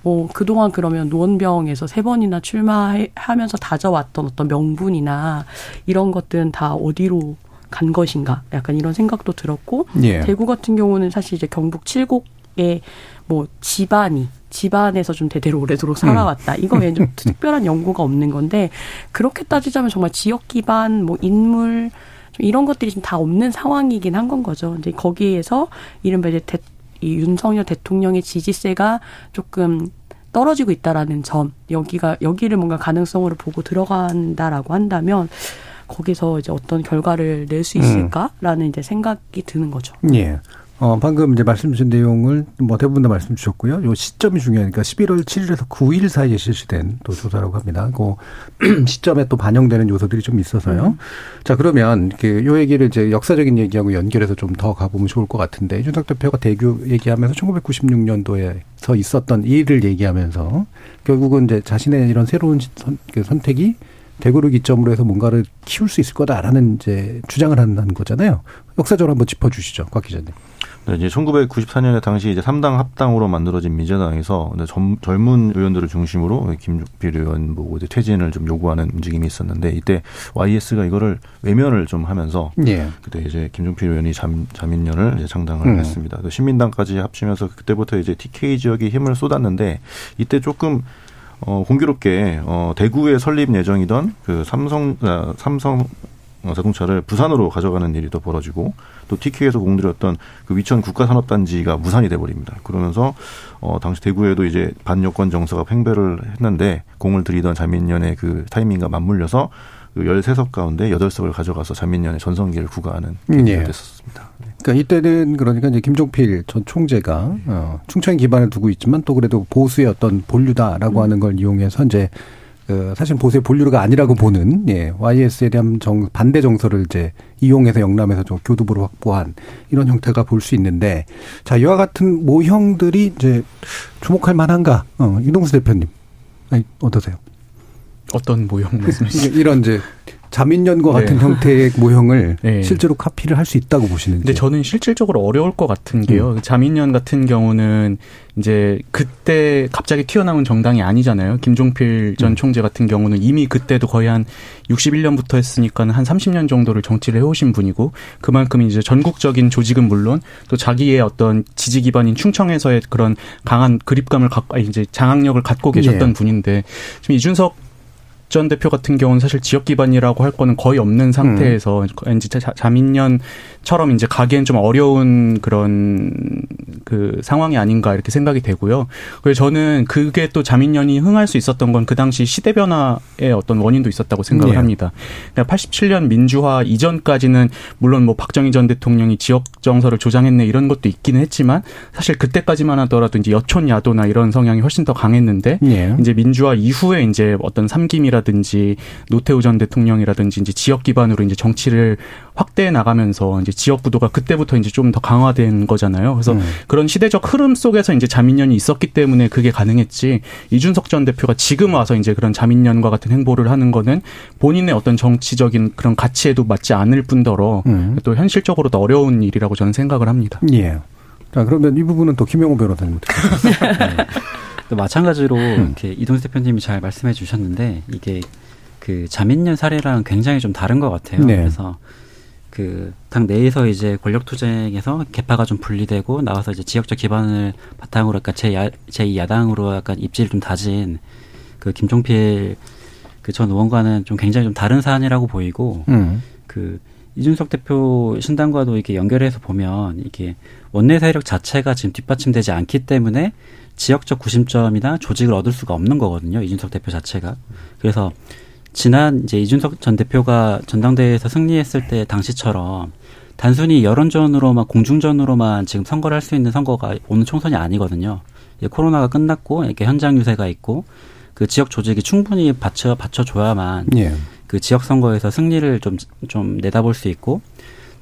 어, 그동안 그러면 노원병에서 세 번이나 출마하면서 다져왔던 어떤 명분이나 이런 것들은 다 어디로 간 것인가 약간 이런 생각도 들었고 예. 대구 같은 경우는 사실 이제 경북 칠곡의 뭐 집안이 집안에서 좀 대대로 오래도록 살아왔다. 음. 이거 외에는 좀 특별한 연구가 없는 건데 그렇게 따지자면 정말 지역 기반 뭐 인물 좀 이런 것들이 좀다 없는 상황이긴 한 건 거죠. 근데 거기에서 이른바 이제 대, 이 윤석열 대통령의 지지세가 조금 떨어지고 있다라는 점 여기가 여기를 뭔가 가능성으로 보고 들어간다라고 한다면 거기서 이제 어떤 결과를 낼 수 있을까라는 음. 이제 생각이 드는 거죠. 예. 어, 방금 이제 말씀 주신 내용을 뭐 대부분 다 말씀 주셨고요. 요 시점이 중요하니까 11월 7일에서 9일 사이에 실시된 또 조사라고 합니다. 그 시점에 또 반영되는 요소들이 좀 있어서요. 음. 자, 그러면 그요 얘기를 이제 역사적인 얘기하고 연결해서 좀 더 가보면 좋을 것 같은데 윤석 대표가 대교 얘기하면서 1996년도에서 있었던 일을 얘기하면서 결국은 이제 자신의 이런 새로운 선, 그 선택이 대구를 기점으로 해서 뭔가를 키울 수 있을 거다라는 이제 주장을 한다는 거잖아요. 역사적으로 한번 짚어주시죠, 곽 기자님. 네, 이제 1994년에 당시 이제 3당 합당으로 만들어진 민주당에서 젊, 젊은 의원들을 중심으로 김종필 의원 보고 이제 퇴진을 좀 요구하는 움직임이 있었는데 이때 YS가 이거를 외면을 좀 하면서 예. 그때 이제 김종필 의원이 잠, 자민련을 이제 장당을 음. 했습니다. 또 신민당까지 합치면서 그때부터 이제 TK 지역에 힘을 쏟았는데 이때 조금 어, 공교롭게 어, 대구에 설립 예정이던 그 삼성 아, 삼성 자동차를 부산으로 가져가는 일이 또 벌어지고 또 TK에서 공들였던 그 위천 국가산업단지가 무산이 돼버립니다. 그러면서 어 당시 대구에도 이제 반여권 정서가 팽배를 했는데 공을 들이던 자민련의 그 타이밍과 맞물려서 그 13석 가운데 8석을 가져가서 자민련의 전성기를 구가하는 계기가 예. 됐었습니다. 네. 그러니까 이때는 그러니까 이제 김종필 전 총재가 어, 충청에 기반을 두고 있지만 또 그래도 보수의 어떤 본류다라고 음. 하는 걸 이용해서 이제 그 사실 보수의 본류가 아니라고 보는 예, YS에 대한 정, 반대 정서를 이제 이용해서 영남에서 좀 교두보로 확보한 이런 형태가 볼 수 있는데 자 이와 같은 모형들이 이제 주목할 만한가? 어, 이동수 대표님 아니, 어떠세요? 어떤 모형 말씀이시죠? 이런 이제 자민련과 같은 네. 형태의 모형을 네. 실제로 카피를 할 수 있다고 보시는지. 근데 저는 실질적으로 어려울 것 같은 게요. 음. 자민련 같은 경우는 이제 그때 갑자기 튀어나온 정당이 아니잖아요. 김종필 전 음. 총재 같은 경우는 이미 그때도 거의 한 61년부터 했으니까 한 30년 정도를 정치를 해오신 분이고 그만큼 이제 전국적인 조직은 물론 또 자기의 어떤 지지 기반인 충청에서의 그런 강한 그립감을 갖고 이제 장악력을 갖고 계셨던 예. 분인데 지금 이준석 전 대표 같은 경우는 사실 지역 기반이라고 할 거는 거의 없는 상태에서 음. 이제 자민련처럼 이제 가기엔 좀 어려운 그런 그 상황이 아닌가 이렇게 생각이 되고요. 그래서 저는 그게 또 자민련이 흥할 수 있었던 건 그 당시 시대 변화의 어떤 원인도 있었다고 생각을 네. 합니다. 그러니까 87년 민주화 이전까지는 물론 뭐 박정희 전 대통령이 지역 정서를 조장했네 이런 것도 있기는 했지만 사실 그때까지만 하더라도 이제 여촌 야도나 이런 성향이 훨씬 더 강했는데 네. 이제 민주화 이후에 이제 어떤 삼김이라 씨라든지 노태우 전 대통령이라든지 이제 지역 기반으로 이제 정치를 확대해 나가면서 이제 지역 구도가 그때부터 이제 좀 더 강화된 거잖아요. 그래서 음. 그런 시대적 흐름 속에서 이제 자민련이 있었기 때문에 그게 가능했지 이준석 전 대표가 지금 와서 이제 그런 자민련과 같은 행보를 하는 거는 본인의 어떤 정치적인 그런 가치에도 맞지 않을 뿐더러 음. 또 현실적으로도 어려운 일이라고 저는 생각을 합니다. 예. 자, 그러면 이 부분은 또 김영호 변호사님. 또 마찬가지로 음. 이렇게 이동수 대표님이 잘 말씀해 주셨는데 이게 그 자민련 사례랑 굉장히 좀 다른 것 같아요. 네. 그래서 그 당 내에서 이제 권력 투쟁에서 개파가 좀 분리되고 나와서 이제 지역적 기반을 바탕으로 약간 제제 야당으로 약간 입지를 좀 다진 그 김종필 그 전 의원과는 좀 굉장히 좀 다른 사안이라고 보이고 음. 그 이준석 대표 신당과도 이렇게 연결해서 보면 이게 원내 세력 자체가 지금 뒷받침되지 않기 때문에 지역적 구심점이나 조직을 얻을 수가 없는 거거든요. 이준석 대표 자체가. 그래서 지난 이제 이준석 전 대표가 전당대회에서 승리했을 때 당시처럼 단순히 여론전으로만 공중전으로만 지금 선거를 할 수 있는 선거가 오는 총선이 아니거든요. 코로나가 끝났고 이렇게 현장 유세가 있고 그 지역 조직이 충분히 받쳐 받쳐줘야만 예. 그 지역 선거에서 승리를 좀 좀 내다볼 수 있고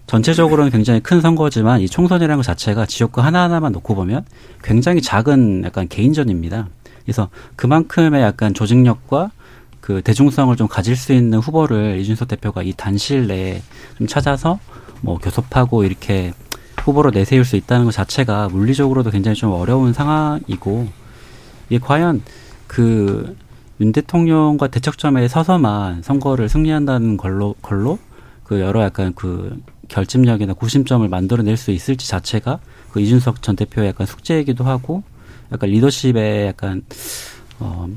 전체적으로는 굉장히 큰 선거지만 이 총선이라는 것 자체가 지역구 하나하나만 놓고 보면 굉장히 작은 약간 개인전입니다. 그래서 그만큼의 약간 조직력과 그 대중성을 좀 가질 수 있는 후보를 이준석 대표가 이 단실 내에 좀 찾아서 뭐 교섭하고 이렇게 후보로 내세울 수 있다는 것 자체가 물리적으로도 굉장히 좀 어려운 상황이고 이게 과연 그 윤 대통령과 대척점에 서서만 선거를 승리한다는 걸로 걸로 그 여러 약간 그 결집력이나 구심점을 만들어낼 수 있을지 자체가 그 이준석 전 대표의 약간 숙제이기도 하고 약간 리더십의 약간 어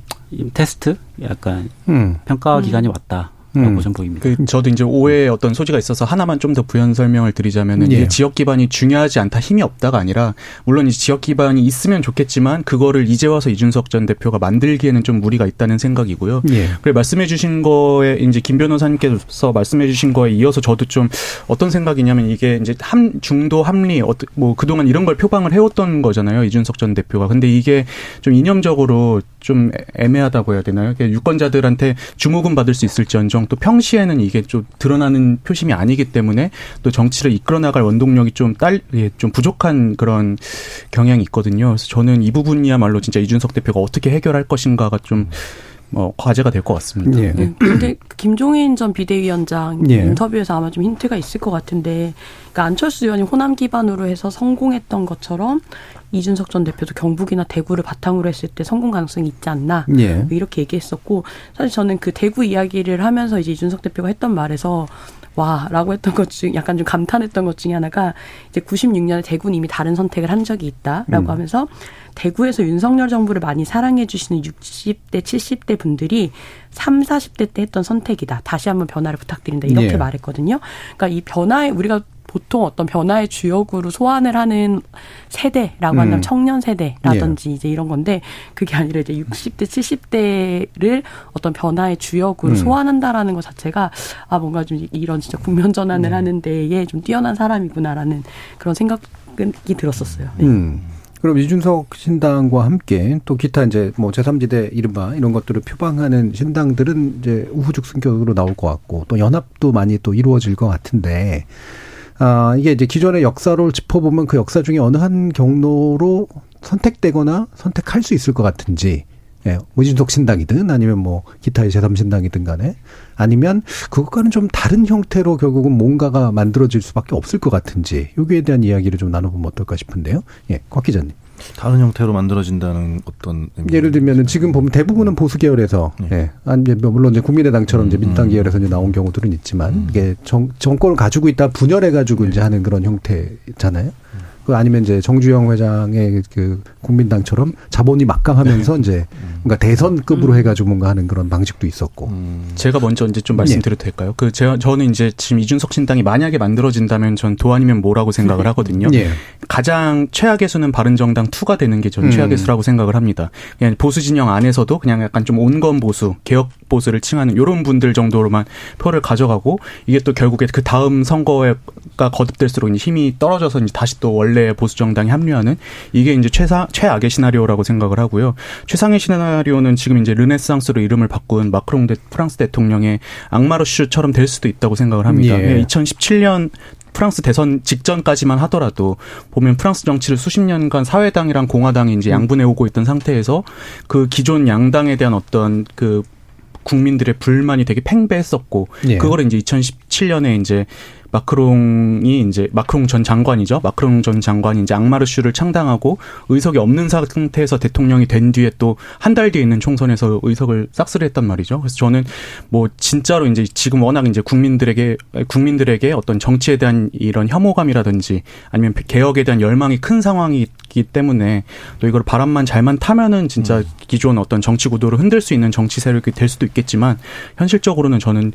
테스트 약간 음. 평가 기간이 왔다. 음. 보입니다. 그 저도 이제 오해의 어떤 소지가 있어서 하나만 좀 더 부연 설명을 드리자면은 예. 지역 기반이 중요하지 않다 힘이 없다가 아니라 물론 이 지역 기반이 있으면 좋겠지만 그거를 이제 와서 이준석 전 대표가 만들기에는 좀 무리가 있다는 생각이고요. 예. 그래 말씀해 주신 거에 이제 김 변호사님께서 말씀해 주신 거에 이어서 저도 좀 어떤 생각이냐면 이게 이제 함 중도 합리 뭐 그동안 이런 걸 표방을 해왔던 거잖아요. 이준석 전 대표가. 근데 이게 좀 이념적으로 좀 애매하다고 해야 되나요? 유권자들한테 주목은 받을 수 있을지언정 또 평시에는 이게 좀 드러나는 표심이 아니기 때문에 또 정치를 이끌어 나갈 원동력이 좀 딸, 예, 좀 부족한 그런 경향이 있거든요. 그래서 저는 이 부분이야말로 진짜 이준석 대표가 어떻게 해결할 것인가가 좀 뭐 과제가 될 것 같습니다. 예. 네. 근데 김종인 전 비대위원장 예. 인터뷰에서 아마 좀 힌트가 있을 것 같은데, 그러니까 안철수 의원이 호남 기반으로 해서 성공했던 것처럼 이준석 전 대표도 경북이나 대구를 바탕으로 했을 때 성공 가능성이 있지 않나 예. 뭐 이렇게 얘기했었고 사실 저는 그 대구 이야기를 하면서 이제 이준석 대표가 했던 말에서 와라고 했던 것 중 약간 좀 감탄했던 것 중에 하나가 이제 96년에 대구는 이미 다른 선택을 한 적이 있다라고 음. 하면서 대구에서 윤석열 정부를 많이 사랑해 주시는 60대 70대 분들이 3, 40대 때 했던 선택이다. 다시 한번 변화를 부탁드린다. 이렇게 예. 말했거든요. 그러니까 이 변화에 우리가 보통 어떤 변화의 주역으로 소환을 하는 세대라고 한다면 음. 청년 세대라든지 예. 이제 이런 건데 그게 아니라 이제 60대, 70대를 어떤 변화의 주역으로 음. 소환한다라는 것 자체가 아 뭔가 좀 이런 진짜 국면 전환을 음. 하는 데에 좀 뛰어난 사람이구나라는 그런 생각이 들었었어요. 네. 음. 그럼 이준석 신당과 함께 또 기타 이제 뭐 제3지대 이른바 이런 것들을 표방하는 신당들은 이제 우후죽 승격으로 나올 것 같고 또 연합도 많이 또 이루어질 것 같은데 아, 이게 이제 기존의 역사를 짚어보면 그 역사 중에 어느 한 경로로 선택되거나 선택할 수 있을 것 같은지, 예, 무진속 신당이든 아니면 뭐 기타의 제3신당이든 간에 아니면 그것과는 좀 다른 형태로 결국은 뭔가가 만들어질 수밖에 없을 것 같은지 여기에 대한 이야기를 좀 나눠보면 어떨까 싶은데요. 예, 곽 기자님. 다른 형태로 만들어진다는 어떤 예를 들면은 지금 보면 대부분은 보수 계열에서 네. 예. 아니 뭐 물론 이제 국민의당처럼 음, 이제 민주당 음. 계열에서 이제 나온 경우들은 있지만 음. 이게 정, 정권을 가지고 있다 분열해 가지고 네. 이제 하는 그런 형태잖아요. 음. 그 아니면 이제 정주영 회장의 그 국민당처럼 자본이 막강하면서 네. 이제 뭔가 대선급으로 음. 해가지고 뭔가 하는 그런 방식도 있었고. 음. 제가 먼저 이제 좀 말씀드려도 될까요? 그 제가 저는 이제 지금 이준석 신당이 만약에 만들어진다면 전 도안이면 뭐라고 생각을 네. 하거든요. 예. 가장 최악의 수는 바른정당 투가 되는 게 저는 음. 최악의 수라고 생각을 합니다. 그냥 보수 진영 안에서도 그냥 약간 좀 온건 보수, 개혁 보수를 칭하는 이런 분들 정도로만 표를 가져가고 이게 또 결국에 그 다음 선거가 거듭될수록 힘이 떨어져서 이제 다시 또 원래 근래 보수 정당이 합류하는 이게 이제 최사 최악의 시나리오라고 생각을 하고요. 최상의 시나리오는 지금 이제 르네상스로 이름을 바꾼 마크롱 대, 프랑스 대통령의 악마르슈처럼 될 수도 있다고 생각을 합니다. 예. 2017년 프랑스 대선 직전까지만 하더라도 보면 프랑스 정치를 수십 년간 사회당이랑 공화당이 이제 양분해 오고 있던 상태에서 그 기존 양당에 대한 어떤 그 국민들의 불만이 되게 팽배했었고 예. 그거를 이제 2017년에 이제 마크롱이 이제 마크롱 전 장관이죠. 마크롱 전 장관이 이제 앙마르슈를 창당하고 의석이 없는 상태에서 대통령이 된 뒤에 또 한 달 뒤에 있는 총선에서 의석을 싹쓸이 했단 말이죠. 그래서 저는 뭐 진짜로 이제 지금 워낙 이제 국민들에게 국민들에게 어떤 정치에 대한 이런 혐오감이라든지 아니면 개혁에 대한 열망이 큰 상황이기 때문에 또 이걸 바람만 잘만 타면은 진짜 음. 기존 어떤 정치 구도를 흔들 수 있는 정치 세력이 될 수도 있겠지만 현실적으로는 저는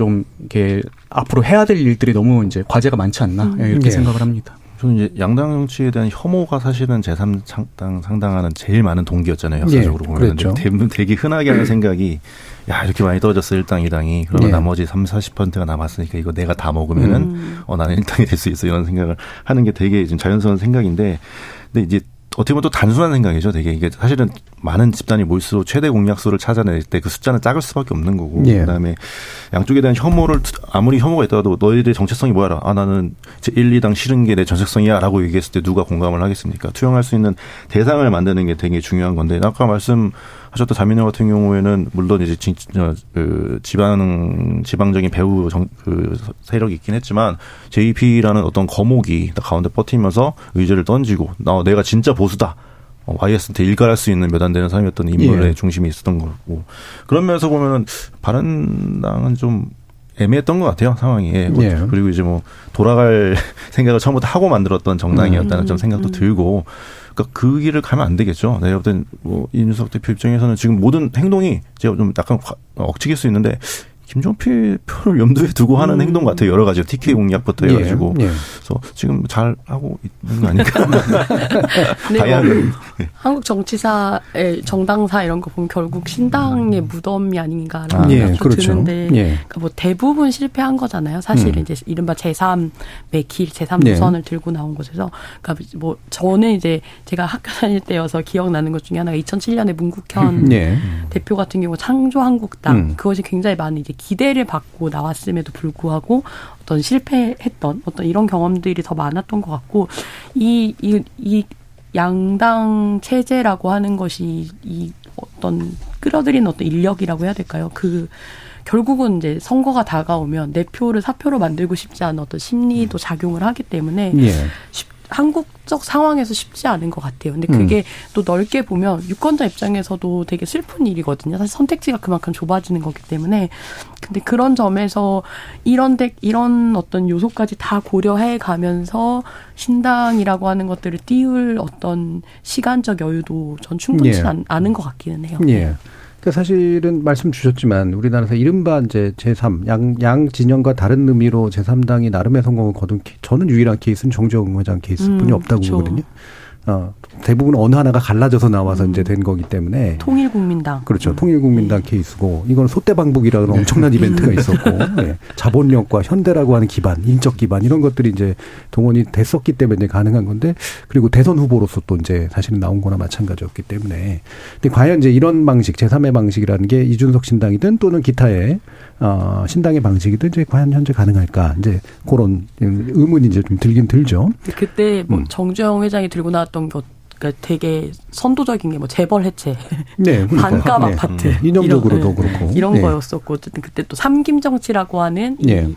좀 이렇게 앞으로 해야 될 일들이 너무 이제 과제가 많지 않나 음. 이렇게 네. 생각을 합니다. 저는 이제 양당 정치에 대한 혐오가 사실은 제3당 상당하는 제일 많은 동기였잖아요. 역사적으로 예, 보면 그렇죠. 대부분 되게 흔하게 하는 생각이 야 이렇게 많이 떨어졌어 일당 이당이 그러면 예. 나머지 3, 40%가 남았으니까 이거 내가 다 먹으면은 음. 어 나는 일당이 될 수 있어 이런 생각을 하는 게 되게 좀 자연스러운 생각인데 근데 이제 어떻게 보면 또 단순한 생각이죠. 되게 이게 사실은 많은 집단이 모일수록 최대 공약수를 찾아낼 때 그 숫자는 작을 수밖에 없는 거고 예. 그다음에 양쪽에 대한 혐오를 아무리 혐오가 있더라도 너희들의 정체성이 뭐야라. 아 나는 제 1, 2당 싫은 게 내 정체성이야라고 얘기했을 때 누가 공감을 하겠습니까? 투영할 수 있는 대상을 만드는 게 되게 중요한 건데 아까 말씀 하셨던 자민련 같은 경우에는 물론 이제 진짜 그 지방 지방적인 배우 정, 그 세력이 있긴 했지만 JP라는 어떤 거목이 가운데 버티면서 의제를 던지고 나 내가 진짜 보수다. 어, YS한테 일갈할 수 있는 몇 안 되는 사람이었던 인물의 예. 중심이 있었던 거고 그런 면에서 보면은 바른당은 좀 애매했던 것 같아요 상황이 예. 그리고 이제 뭐 돌아갈 생각을 처음부터 하고 만들었던 정당이었다는 음. 좀 생각도 음. 들고 그러니까 그 길을 가면 안 되겠죠. 내가 볼땐뭐 이준석 대표 입장에서는 지금 모든 행동이 제가 좀 약간 억측일 수 있는데 김종필 표를 염두에 두고 하는 음. 행동 같아요. 여러 가지 TK 공약부터 예, 해가지고. 예, 예. 그래서 지금 잘 하고 있는 거. 네, 뭐 네. 한국 정치사의 정당사 이런 거 보면 결국 신당의 무덤이 아닌가라는 아, 생각이 그렇죠. 드는데 예. 그러니까 뭐 대부분 실패한 거잖아요. 사실은 음. 이제 이른바 제3의 길, 제3 노선을 들고 나온 곳에서 그러니까 뭐 저는 이제 제가 학교 다닐 때여서 기억나는 것 중에 하나가 2007년에 문국현 예. 대표 같은 경우 창조한국당 음. 그것이 굉장히 많은 이제 기대를 받고 나왔음에도 불구하고 어떤 실패했던 어떤 이런 경험들이 더 많았던 것 같고 이, 이, 이 양당 체제라고 하는 것이 이 어떤 끌어들이는 어떤 인력이라고 해야 될까요? 그 결국은 이제 선거가 다가오면 내 표를 사표로 만들고 싶지 않은 어떤 심리도 작용을 하기 때문에 예. 쉽 한국적 상황에서 쉽지 않은 것 같아요. 근데 그게 음. 또 넓게 보면 유권자 입장에서도 되게 슬픈 일이거든요. 사실 선택지가 그만큼 좁아지는 거기 때문에. 근데 그런 점에서 이런 데, 이런 어떤 요소까지 다 고려해 가면서 신당이라고 하는 것들을 띄울 어떤 시간적 여유도 전 충분치 예. 않 은 것 같기는 해요. 예. 그 사실은 말씀 주셨지만 우리나라에서 이른바 이제 제3 양, 양 진영과 다른 의미로 제3당이 나름의 성공을 거둔 저는 유일한 케이스는 정재영 회장 케이스뿐이 음, 없다고 그렇죠. 보거든요. 어, 대부분 어느 하나가 갈라져서 나와서 음. 이제 된 거기 때문에 통일국민당 그렇죠 음. 통일국민당 네. 케이스고 이건 소떼방북이라는 네. 엄청난 이벤트가 있었고 네. 자본력과 현대라고 하는 기반 인적 기반 이런 것들이 이제 동원이 됐었기 때문에 가능한 건데 그리고 대선 후보로서 또 이제 사실은 나온 거나 마찬가지였기 때문에 근데 과연 이제 이런 방식 제3의 방식이라는 게 이준석 신당이든 또는 기타의 어, 신당의 방식이든 이제 과연 현재 가능할까 이제 그런 의문이 이제 좀 들긴 들죠. 그때 뭐 음. 정주영 회장이 들고 나왔던 것 그러니까 되게 선도적인 게 뭐 재벌 해체, 네, 그러니까. 반값 네. 아파트 음. 이념적으로도 그렇고 이런 네. 거였었고 어쨌든 그때 또 삼김 정치라고 하는 네. 이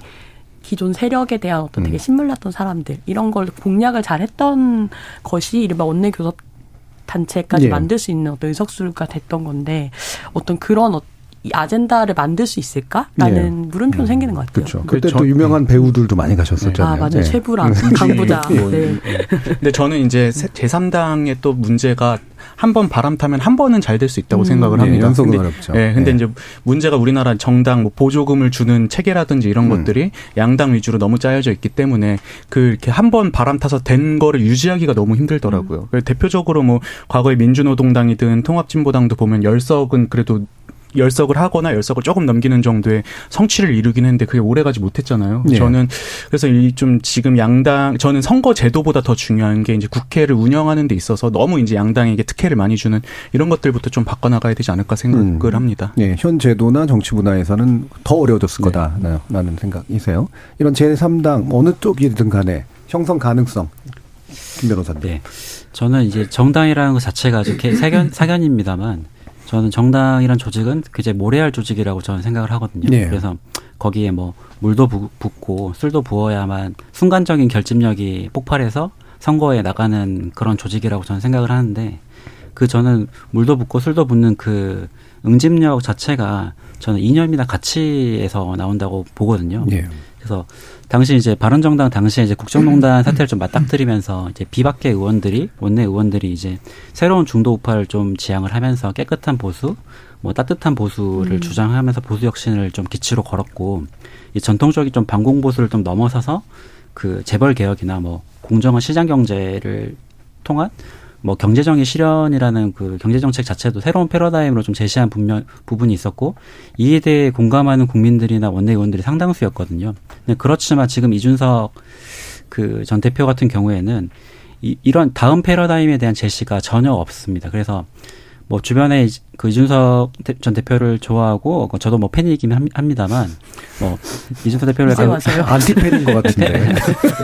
기존 세력에 대한 어떤 되게 음. 신물났던 사람들 이런 걸 공략을 잘했던 것이 이른바 원내 교섭 단체까지 예. 만들 수 있는 어떤 의석수가 됐던 건데 어떤 그런 이 아젠다를 만들 수 있을까라는 네. 물음표 음. 생기는 것 같아요. 그렇죠. 그때 또 유명한 배우들도 많이 가셨었잖아요. 아 맞아요. 네. 최부랑 강부자. 네. 네. 근데 저는 이제 제3당의 또 문제가 한 번 바람 타면 한 번은 잘 될 수 있다고 음. 생각을 네, 합니다. 연속은 근데, 어렵죠. 예, 근데 네. 이제 문제가 우리나라 정당 뭐 보조금을 주는 체계라든지 이런 음. 것들이 양당 위주로 너무 짜여져 있기 때문에 그 이렇게 한 번 바람 타서 된 거를 유지하기가 너무 힘들더라고요. 음. 대표적으로 뭐 과거에 민주노동당이든 통합진보당도 보면 열석은 그래도 열석을 하거나 열석을 조금 넘기는 정도의 성취를 이루긴 했는데 그게 오래가지 못했잖아요. 네. 저는 그래서 이 좀 지금 양당 저는 선거 제도보다 더 중요한 게 이제 국회를 운영하는 데 있어서 너무 이제 양당에게 특혜를 많이 주는 이런 것들부터 좀 바꿔나가야 되지 않을까 생각을 음. 합니다. 네, 현 제도나 정치 문화에서는 더 어려워졌을 네. 거다라는 생각이세요. 이런 제3당 어느 쪽이든 간에 형성 가능성 김 변호사님. 네. 저는 이제 정당이라는 것 자체가 아주 사견, 사견입니다만 저는 정당이란 조직은 그제 모래알 조직이라고 저는 생각을 하거든요. 네. 그래서 거기에 뭐 물도 부, 붓고 술도 부어야만 순간적인 결집력이 폭발해서 선거에 나가는 그런 조직이라고 저는 생각을 하는데 그 저는 물도 붓고 술도 붓는 그 응집력 자체가 저는 이념이나 가치에서 나온다고 보거든요. 네. 그래서 당시 이제 바른정당 당시에 이제 국정농단 사태를 좀 맞닥뜨리면서 이제 비박계 의원들이 원내 의원들이 이제 새로운 중도 우파를 좀 지향을 하면서 깨끗한 보수, 뭐 따뜻한 보수를 음. 주장하면서 보수 혁신을 좀 기치로 걸었고 이 전통적인 좀 반공 보수를 좀 넘어서서 그 재벌 개혁이나 뭐 공정한 시장 경제를 통한 뭐 경제정의 실현이라는 그 경제정책 자체도 새로운 패러다임으로 좀 제시한 분명, 부분이 있었고 이에 대해 공감하는 국민들이나 원내의원들이 상당수였거든요. 근데 그렇지만 지금 이준석 그 전 대표 같은 경우에는 이, 이런 다음 패러다임에 대한 제시가 전혀 없습니다. 그래서 뭐 주변에 그 이준석 전 대표를 좋아하고 그 저도 뭐 팬이긴 합니다만 뭐 이준석 대표를 약간 안티 팬인 것 같은데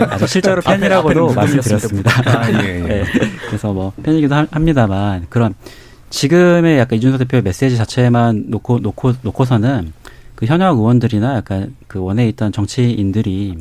아주 실제로 팬이라고도 말씀드렸습니다. 아, 예, 예. 네. 그래서 뭐 팬이기도 합니다만 그런 지금의 약간 이준석 대표의 메시지 자체만 놓고 놓고 놓고서는 그 현역 의원들이나 약간 그 원에 있던 정치인들이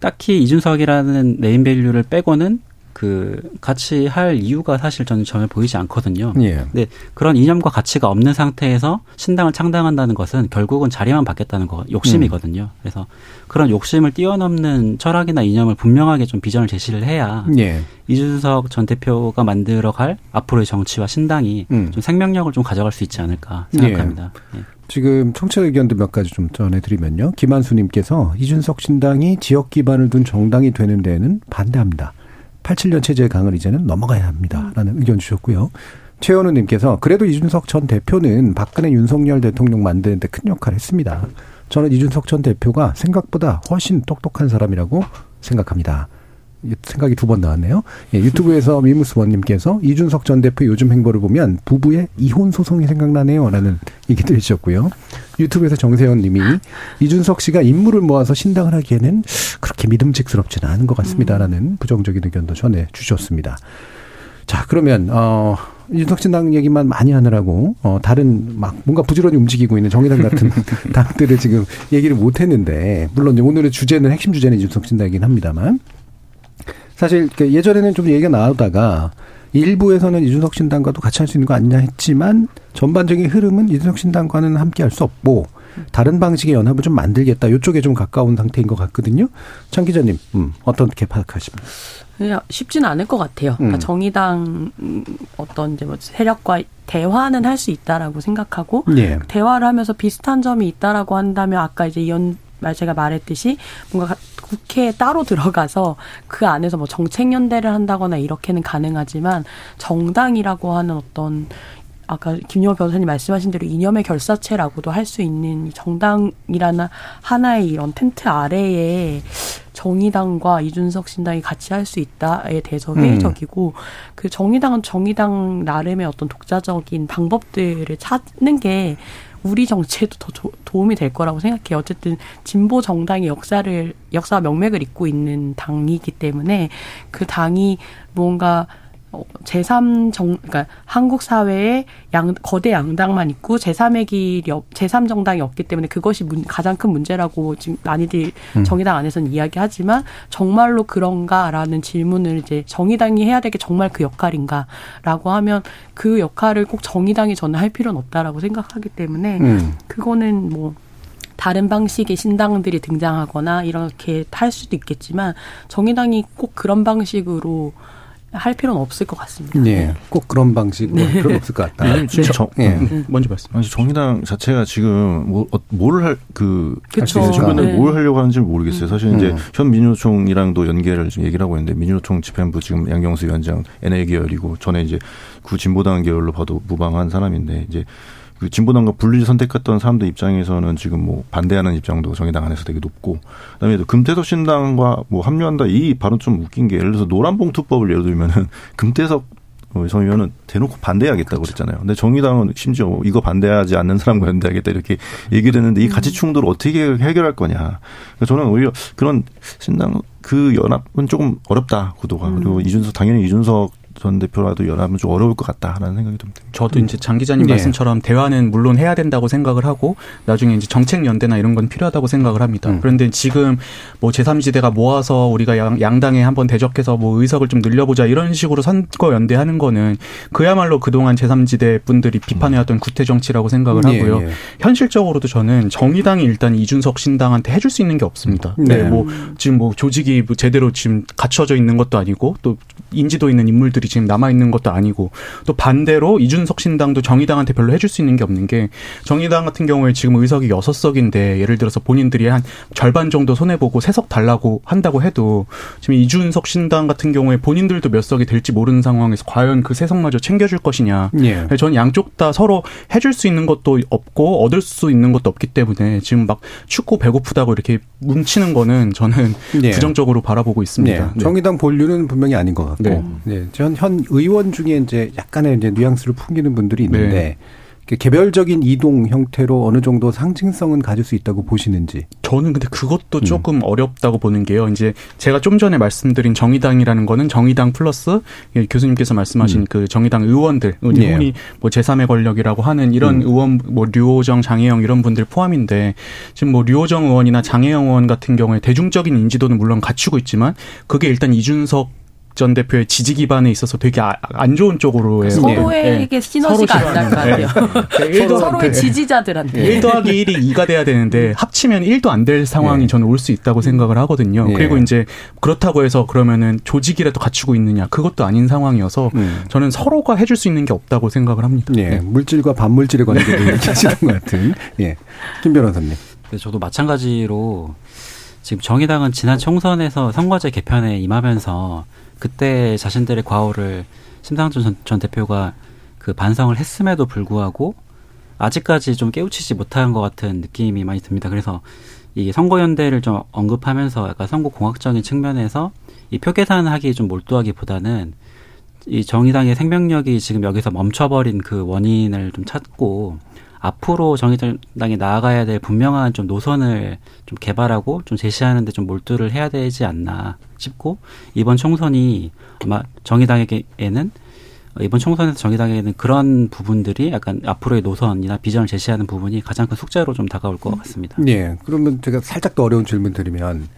딱히 이준석이라는 네임밸류를 빼고는 그 같이 할 이유가 사실 저는 전혀 보이지 않거든요. 예. 근데 그런 이념과 가치가 없는 상태에서 신당을 창당한다는 것은 결국은 자리만 받겠다는 거 욕심이거든요. 음. 그래서 그런 욕심을 뛰어넘는 철학이나 이념을 분명하게 좀 비전을 제시를 해야 예. 이준석 전 대표가 만들어갈 앞으로의 정치와 신당이 음. 좀 생명력을 좀 가져갈 수 있지 않을까 생각합니다. 예. 예. 지금 청취자 의견도 몇 가지 좀 전해드리면요. 김한수님께서 이준석 신당이 지역 기반을 둔 정당이 되는 데에는 반대합니다. 87년 체제 강을 이제는 넘어가야 합니다라는 의견 주셨고요. 최현우 님께서 그래도 이준석 전 대표는 박근혜 윤석열 대통령 만드는데 큰 역할을 했습니다. 저는 이준석 전 대표가 생각보다 훨씬 똑똑한 사람이라고 생각합니다. 생각이 두 번 나왔네요. 예, 유튜브에서 미무스원님께서 이준석 전 대표 요즘 행보를 보면 부부의 이혼 소송이 생각나네요. 라는 얘기도 해주셨고요. 유튜브에서 정세현 님이 이준석 씨가 인물을 모아서 신당을 하기에는 그렇게 믿음직스럽지는 않은 것 같습니다. 라는 부정적인 의견도 전해 주셨습니다. 자, 그러면, 어, 이준석 신당 얘기만 많이 하느라고, 어, 다른 막 뭔가 부지런히 움직이고 있는 정의당 같은 당들을 지금 얘기를 못 했는데, 물론 오늘의 주제는 핵심 주제는 이준석 신당이긴 합니다만, 사실 그 예전에는 좀 얘기가 나오다가 일부에서는 이준석 신당과도 같이 할 수 있는 거 아니냐 했지만 전반적인 흐름은 이준석 신당과는 함께 할 수 없고 다른 방식의 연합을 좀 만들겠다. 이쪽에 좀 가까운 상태인 것 같거든요. 장 기자님, 음, 어떻게 파악하십니까? 그냥 쉽지는 않을 것 같아요. 그러니까 음. 정의당 어떤 이제 뭐 세력과 대화는 할 수 있다라고 생각하고 예. 대화를 하면서 비슷한 점이 있다라고 한다면 아까 이제 연 제가 말했듯이 뭔가 국회에 따로 들어가서 그 안에서 뭐 정책 연대를 한다거나 이렇게는 가능하지만 정당이라고 하는 어떤 아까 김용호 변호사님 말씀하신 대로 이념의 결사체라고도 할 수 있는 정당이라는 하나의 이런 텐트 아래에 정의당과 이준석 신당이 같이 할 수 있다에 대해서 음. 회의적이고 음. 그 정의당은 정의당 나름의 어떤 독자적인 방법들을 찾는 게 우리 정치에도 더 조, 도움이 될 거라고 생각해요. 어쨌든 진보 정당의 역사를 역사 명맥을 잇고 있는 당이기 때문에 그 당이 뭔가 제3 정, 그러니까 한국 사회에 양, 거대 양당만 있고 제3의 길이, 제3 정당이 없기 때문에 그것이 문, 가장 큰 문제라고 지금 많이들 음. 정의당 안에서는 이야기하지만 정말로 그런가라는 질문을 이제 정의당이 해야 될게 정말 그 역할인가라고 하면 그 역할을 꼭 정의당이 저는 할 필요는 없다라고 생각하기 때문에 음. 그거는 뭐 다른 방식의 신당들이 등장하거나 이렇게 할 수도 있겠지만 정의당이 꼭 그런 방식으로 할 필요는 없을 것 같습니다. 네, 꼭 그런 방식으로 네. 필요는 없을 것 같다. 네. 지금 정, 네. 음, 먼저 말씀. 아니, 정의당 자체가 지금 뭐, 어, 뭘할그 주변에 네. 뭘 하려고 하는지 모르겠어요. 사실 음. 이제 현 민주노총이랑도 연계를 좀 얘기를 하고 있는데 민주노총 집행부 지금 양경수 위원장 NA 계열이고 전에 이제 구 진보당 계열로 봐도 무방한 사람인데 이제 그 진보당과 분리 선택했던 사람들 입장에서는 지금 뭐 반대하는 입장도 정의당 안에서 되게 높고 그다음에 금태섭 신당과 뭐 합류한다 이 발언 좀 웃긴 게 예를 들어서 노란봉투법을 예를 들면은 금태섭 정 의원은 대놓고 반대하겠다고 그렇죠. 그랬잖아요. 근데 정의당은 심지어 이거 반대하지 않는 사람과 연대하겠다 이렇게 얘기를 했는데 이 가치 충돌을 어떻게 해결할 거냐. 그러니까 저는 오히려 그런 신당 그 연합은 조금 어렵다 구도가 음. 그리고 이준석 당연히 이준석 전 대표라도 연합은 좀 어려울 것 같다라는 생각이 듭니다. 저도 이제 장 기자님 네. 말씀처럼 대화는 물론 해야 된다고 생각을 하고 나중에 이제 정책 연대나 이런 건 필요하다고 생각을 합니다. 음. 그런데 지금 뭐 제3지대가 모아서 우리가 양, 양당에 한번 대적해서 뭐 의석을 좀 늘려보자 이런 식으로 선거 연대하는 거는 그야말로 그동안 제3지대 분들이 비판해왔던 구태 정치라고 생각을 네, 하고요. 네, 네. 현실적으로도 저는 정의당이 일단 이준석 신당한테 해줄 수 있는 게 없습니다. 네. 뭐 지금 뭐 조직이 뭐 제대로 지금 갖춰져 있는 것도 아니고 또 인지도 있는 인물들이 분들이 지금 남아 있는 것도 아니고 또 반대로 이준석 신당도 정의당한테 별로 해줄 수 있는 게 없는 게 정의당 같은 경우에 지금 의석이 여섯 석인데 예를 들어서 본인들이 한 절반 정도 손해 보고 세 석 달라고 한다고 해도 지금 이준석 신당 같은 경우에 본인들도 몇 석이 될지 모르는 상황에서 과연 그 세 석마저 챙겨줄 것이냐. 예. 저는 양쪽 다 서로 해줄 수 있는 것도 없고 얻을 수 있는 것도 없기 때문에 지금 막 춥고 배고프다고 이렇게 뭉치는 거는 저는 예. 부정적으로 바라보고 있습니다. 네. 네. 정의당 본류는 분명히 아닌 것 같고. 네. 네. 전, 현 의원 중에 이제 약간의 이제 뉘앙스를 풍기는 분들이 있는데 네. 개별적인 이동 형태로 어느 정도 상징성은 가질 수 있다고 보시는지. 저는 근데 그것도 음. 조금 어렵다고 보는 게요. 이제 제가 좀 전에 말씀드린 정의당이라는 거는 정의당 플러스 교수님께서 말씀하신 음. 그 정의당 의원들, 흔히 예. 뭐 제3의 권력이라고 하는 이런 음. 의원, 뭐 류호정, 장혜영 이런 분들 포함인데 지금 뭐 류호정 의원이나 장혜영 의원 같은 경우에 대중적인 인지도는 물론 갖추고 있지만 그게 일단 이준석 전 대표의 지지 기반에 있어서 되게 아, 안 좋은 쪽으로의 서로에게 네. 시너지가 안날거 같아요. 네. 서로의 지지자들한테 1 더하기 1이 2가 돼야 되는데 합치면 1도 안 될 상황이 네. 저는 올 수 있다고 생각을 하거든요. 네. 그리고 이제 그렇다고 해서 그러면은 조직이라도 갖추고 있느냐 그것도 아닌 상황이어서 음. 저는 서로가 해줄 수 있는 게 없다고 생각을 합니다. 네. 물질과 반물질의 관계를 얘기하시는 것 같은. 예. 김 변호사님. 네, 저도 마찬가지로 지금 정의당은 지난 총선에서 선거제 개편에 임하면서 그때 자신들의 과오를 심상준 전, 전 대표가 그 반성을 했음에도 불구하고 아직까지 좀 깨우치지 못한 것 같은 느낌이 많이 듭니다. 그래서 이 선거연대를 좀 언급하면서 약간 선거공학적인 측면에서 이 표 계산하기 좀 몰두하기보다는 이 정의당의 생명력이 지금 여기서 멈춰버린 그 원인을 좀 찾고 앞으로 정의당이 나아가야 될 분명한 좀 노선을 좀 개발하고 좀 제시하는데 좀 몰두를 해야 되지 않나 싶고 이번 총선이 아마 정의당에게는 이번 총선에서 정의당에게는 그런 부분들이 약간 앞으로의 노선이나 비전을 제시하는 부분이 가장 큰 숙제로 좀 다가올 것 같습니다. 네. 그러면 제가 살짝 더 어려운 질문 드리면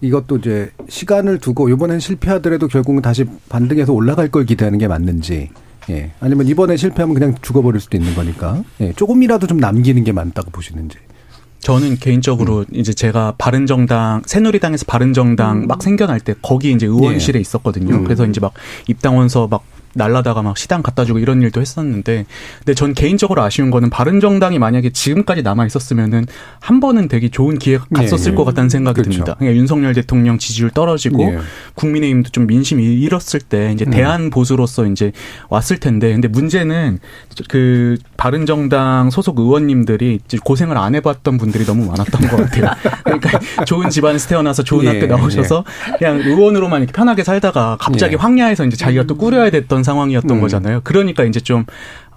이것도 이제 시간을 두고 이번엔 실패하더라도 결국은 다시 반등해서 올라갈 걸 기대하는 게 맞는지 예. 아니면 이번에 실패하면 그냥 죽어버릴 수도 있는 거니까. 예. 조금이라도 좀 남기는 게 많다고 보시는지. 저는 개인적으로 음. 이제 제가 바른정당 새누리당에서 바른정당 음. 막 생겨날 때 거기 이제 의원실에 예. 있었거든요. 음. 그래서 이제 막 입당원서 막 날라다가 막 시당 갖다 주고 이런 일도 했었는데 근데 전 개인적으로 아쉬운 거는 바른 정당이 만약에 지금까지 남아 있었으면은 한 번은 되게 좋은 기회가 네, 갔었을 네, 것 같다는 생각이 그렇죠. 듭니다. 그러니까 윤석열 대통령 지지율 떨어지고 네. 국민의힘도 좀 민심이 잃었을 때 이제 음. 대안 보수로서 이제 왔을 텐데 근데 문제는 그 바른 정당 소속 의원님들이 고생을 안 해봤던 분들이 너무 많았던 것 같아요. 그러니까 좋은 집안에서 태어나서 좋은 예, 학교 나오셔서 예. 그냥 의원으로만 이렇게 편하게 살다가 갑자기 예. 황야해서 이제 자기가 또 꾸려야 됐던 상황이었던 음. 거잖아요. 그러니까 이제 좀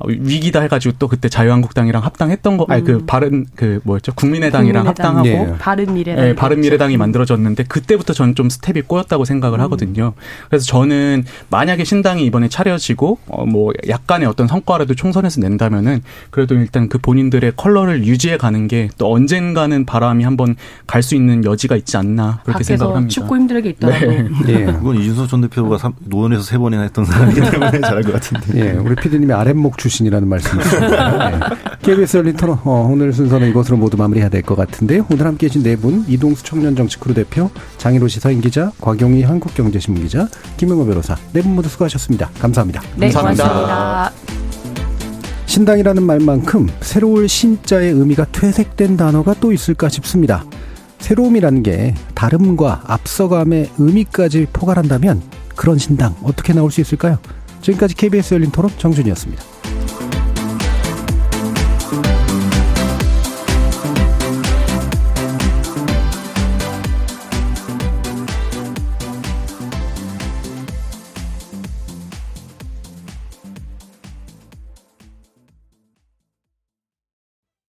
위기다 해가지고 또 그때 자유한국당이랑 합당했던 거, 아니 그 음. 바른 그 뭐였죠 국민의당이랑 국민의당. 합당하고 네. 바른 미래당, 네, 바른 미래당이 만들어졌는데 그때부터 저는 좀 스텝이 꼬였다고 생각을 음. 하거든요. 그래서 저는 만약에 신당이 이번에 차려지고 어, 뭐 약간의 어떤 성과라도 총선에서 낸다면은 그래도 일단 그 본인들의 컬러를 유지해 가는 게 또 언젠가는 바람이 한번 갈 수 있는 여지가 있지 않나 그렇게 생각을 합니다. 축구 힘들게 있더라도. 네. 네. 그건 이준석 전 대표가 노원에서 세 번이나 했던 사람이기 때문에 잘할 것 같은데. 예, 우리 피디님이 아랫목 주 출신이라는 말씀이십니다. 네. KBS 열린 토론 어, 오늘 순서는 이것으로 모두 마무리해야 될 것 같은데 오늘 함께해 주신 네 분 이동수 청년정치크루 대표 장희로 시사인 기자 곽용희 한국경제신문 기자 김영호 변호사 네 분 모두 수고하셨습니다. 감사합니다. 네, 감사합니다. 고맙습니다. 신당이라는 말만큼 새로울 신자의 의미가 퇴색된 단어가 또 있을까 싶습니다. 새로움이라는 게 다름과 앞서감의 의미까지 포괄한다면 그런 신당 어떻게 나올 수 있을까요? 지금까지 KBS 열린 토론 정준이었습니다.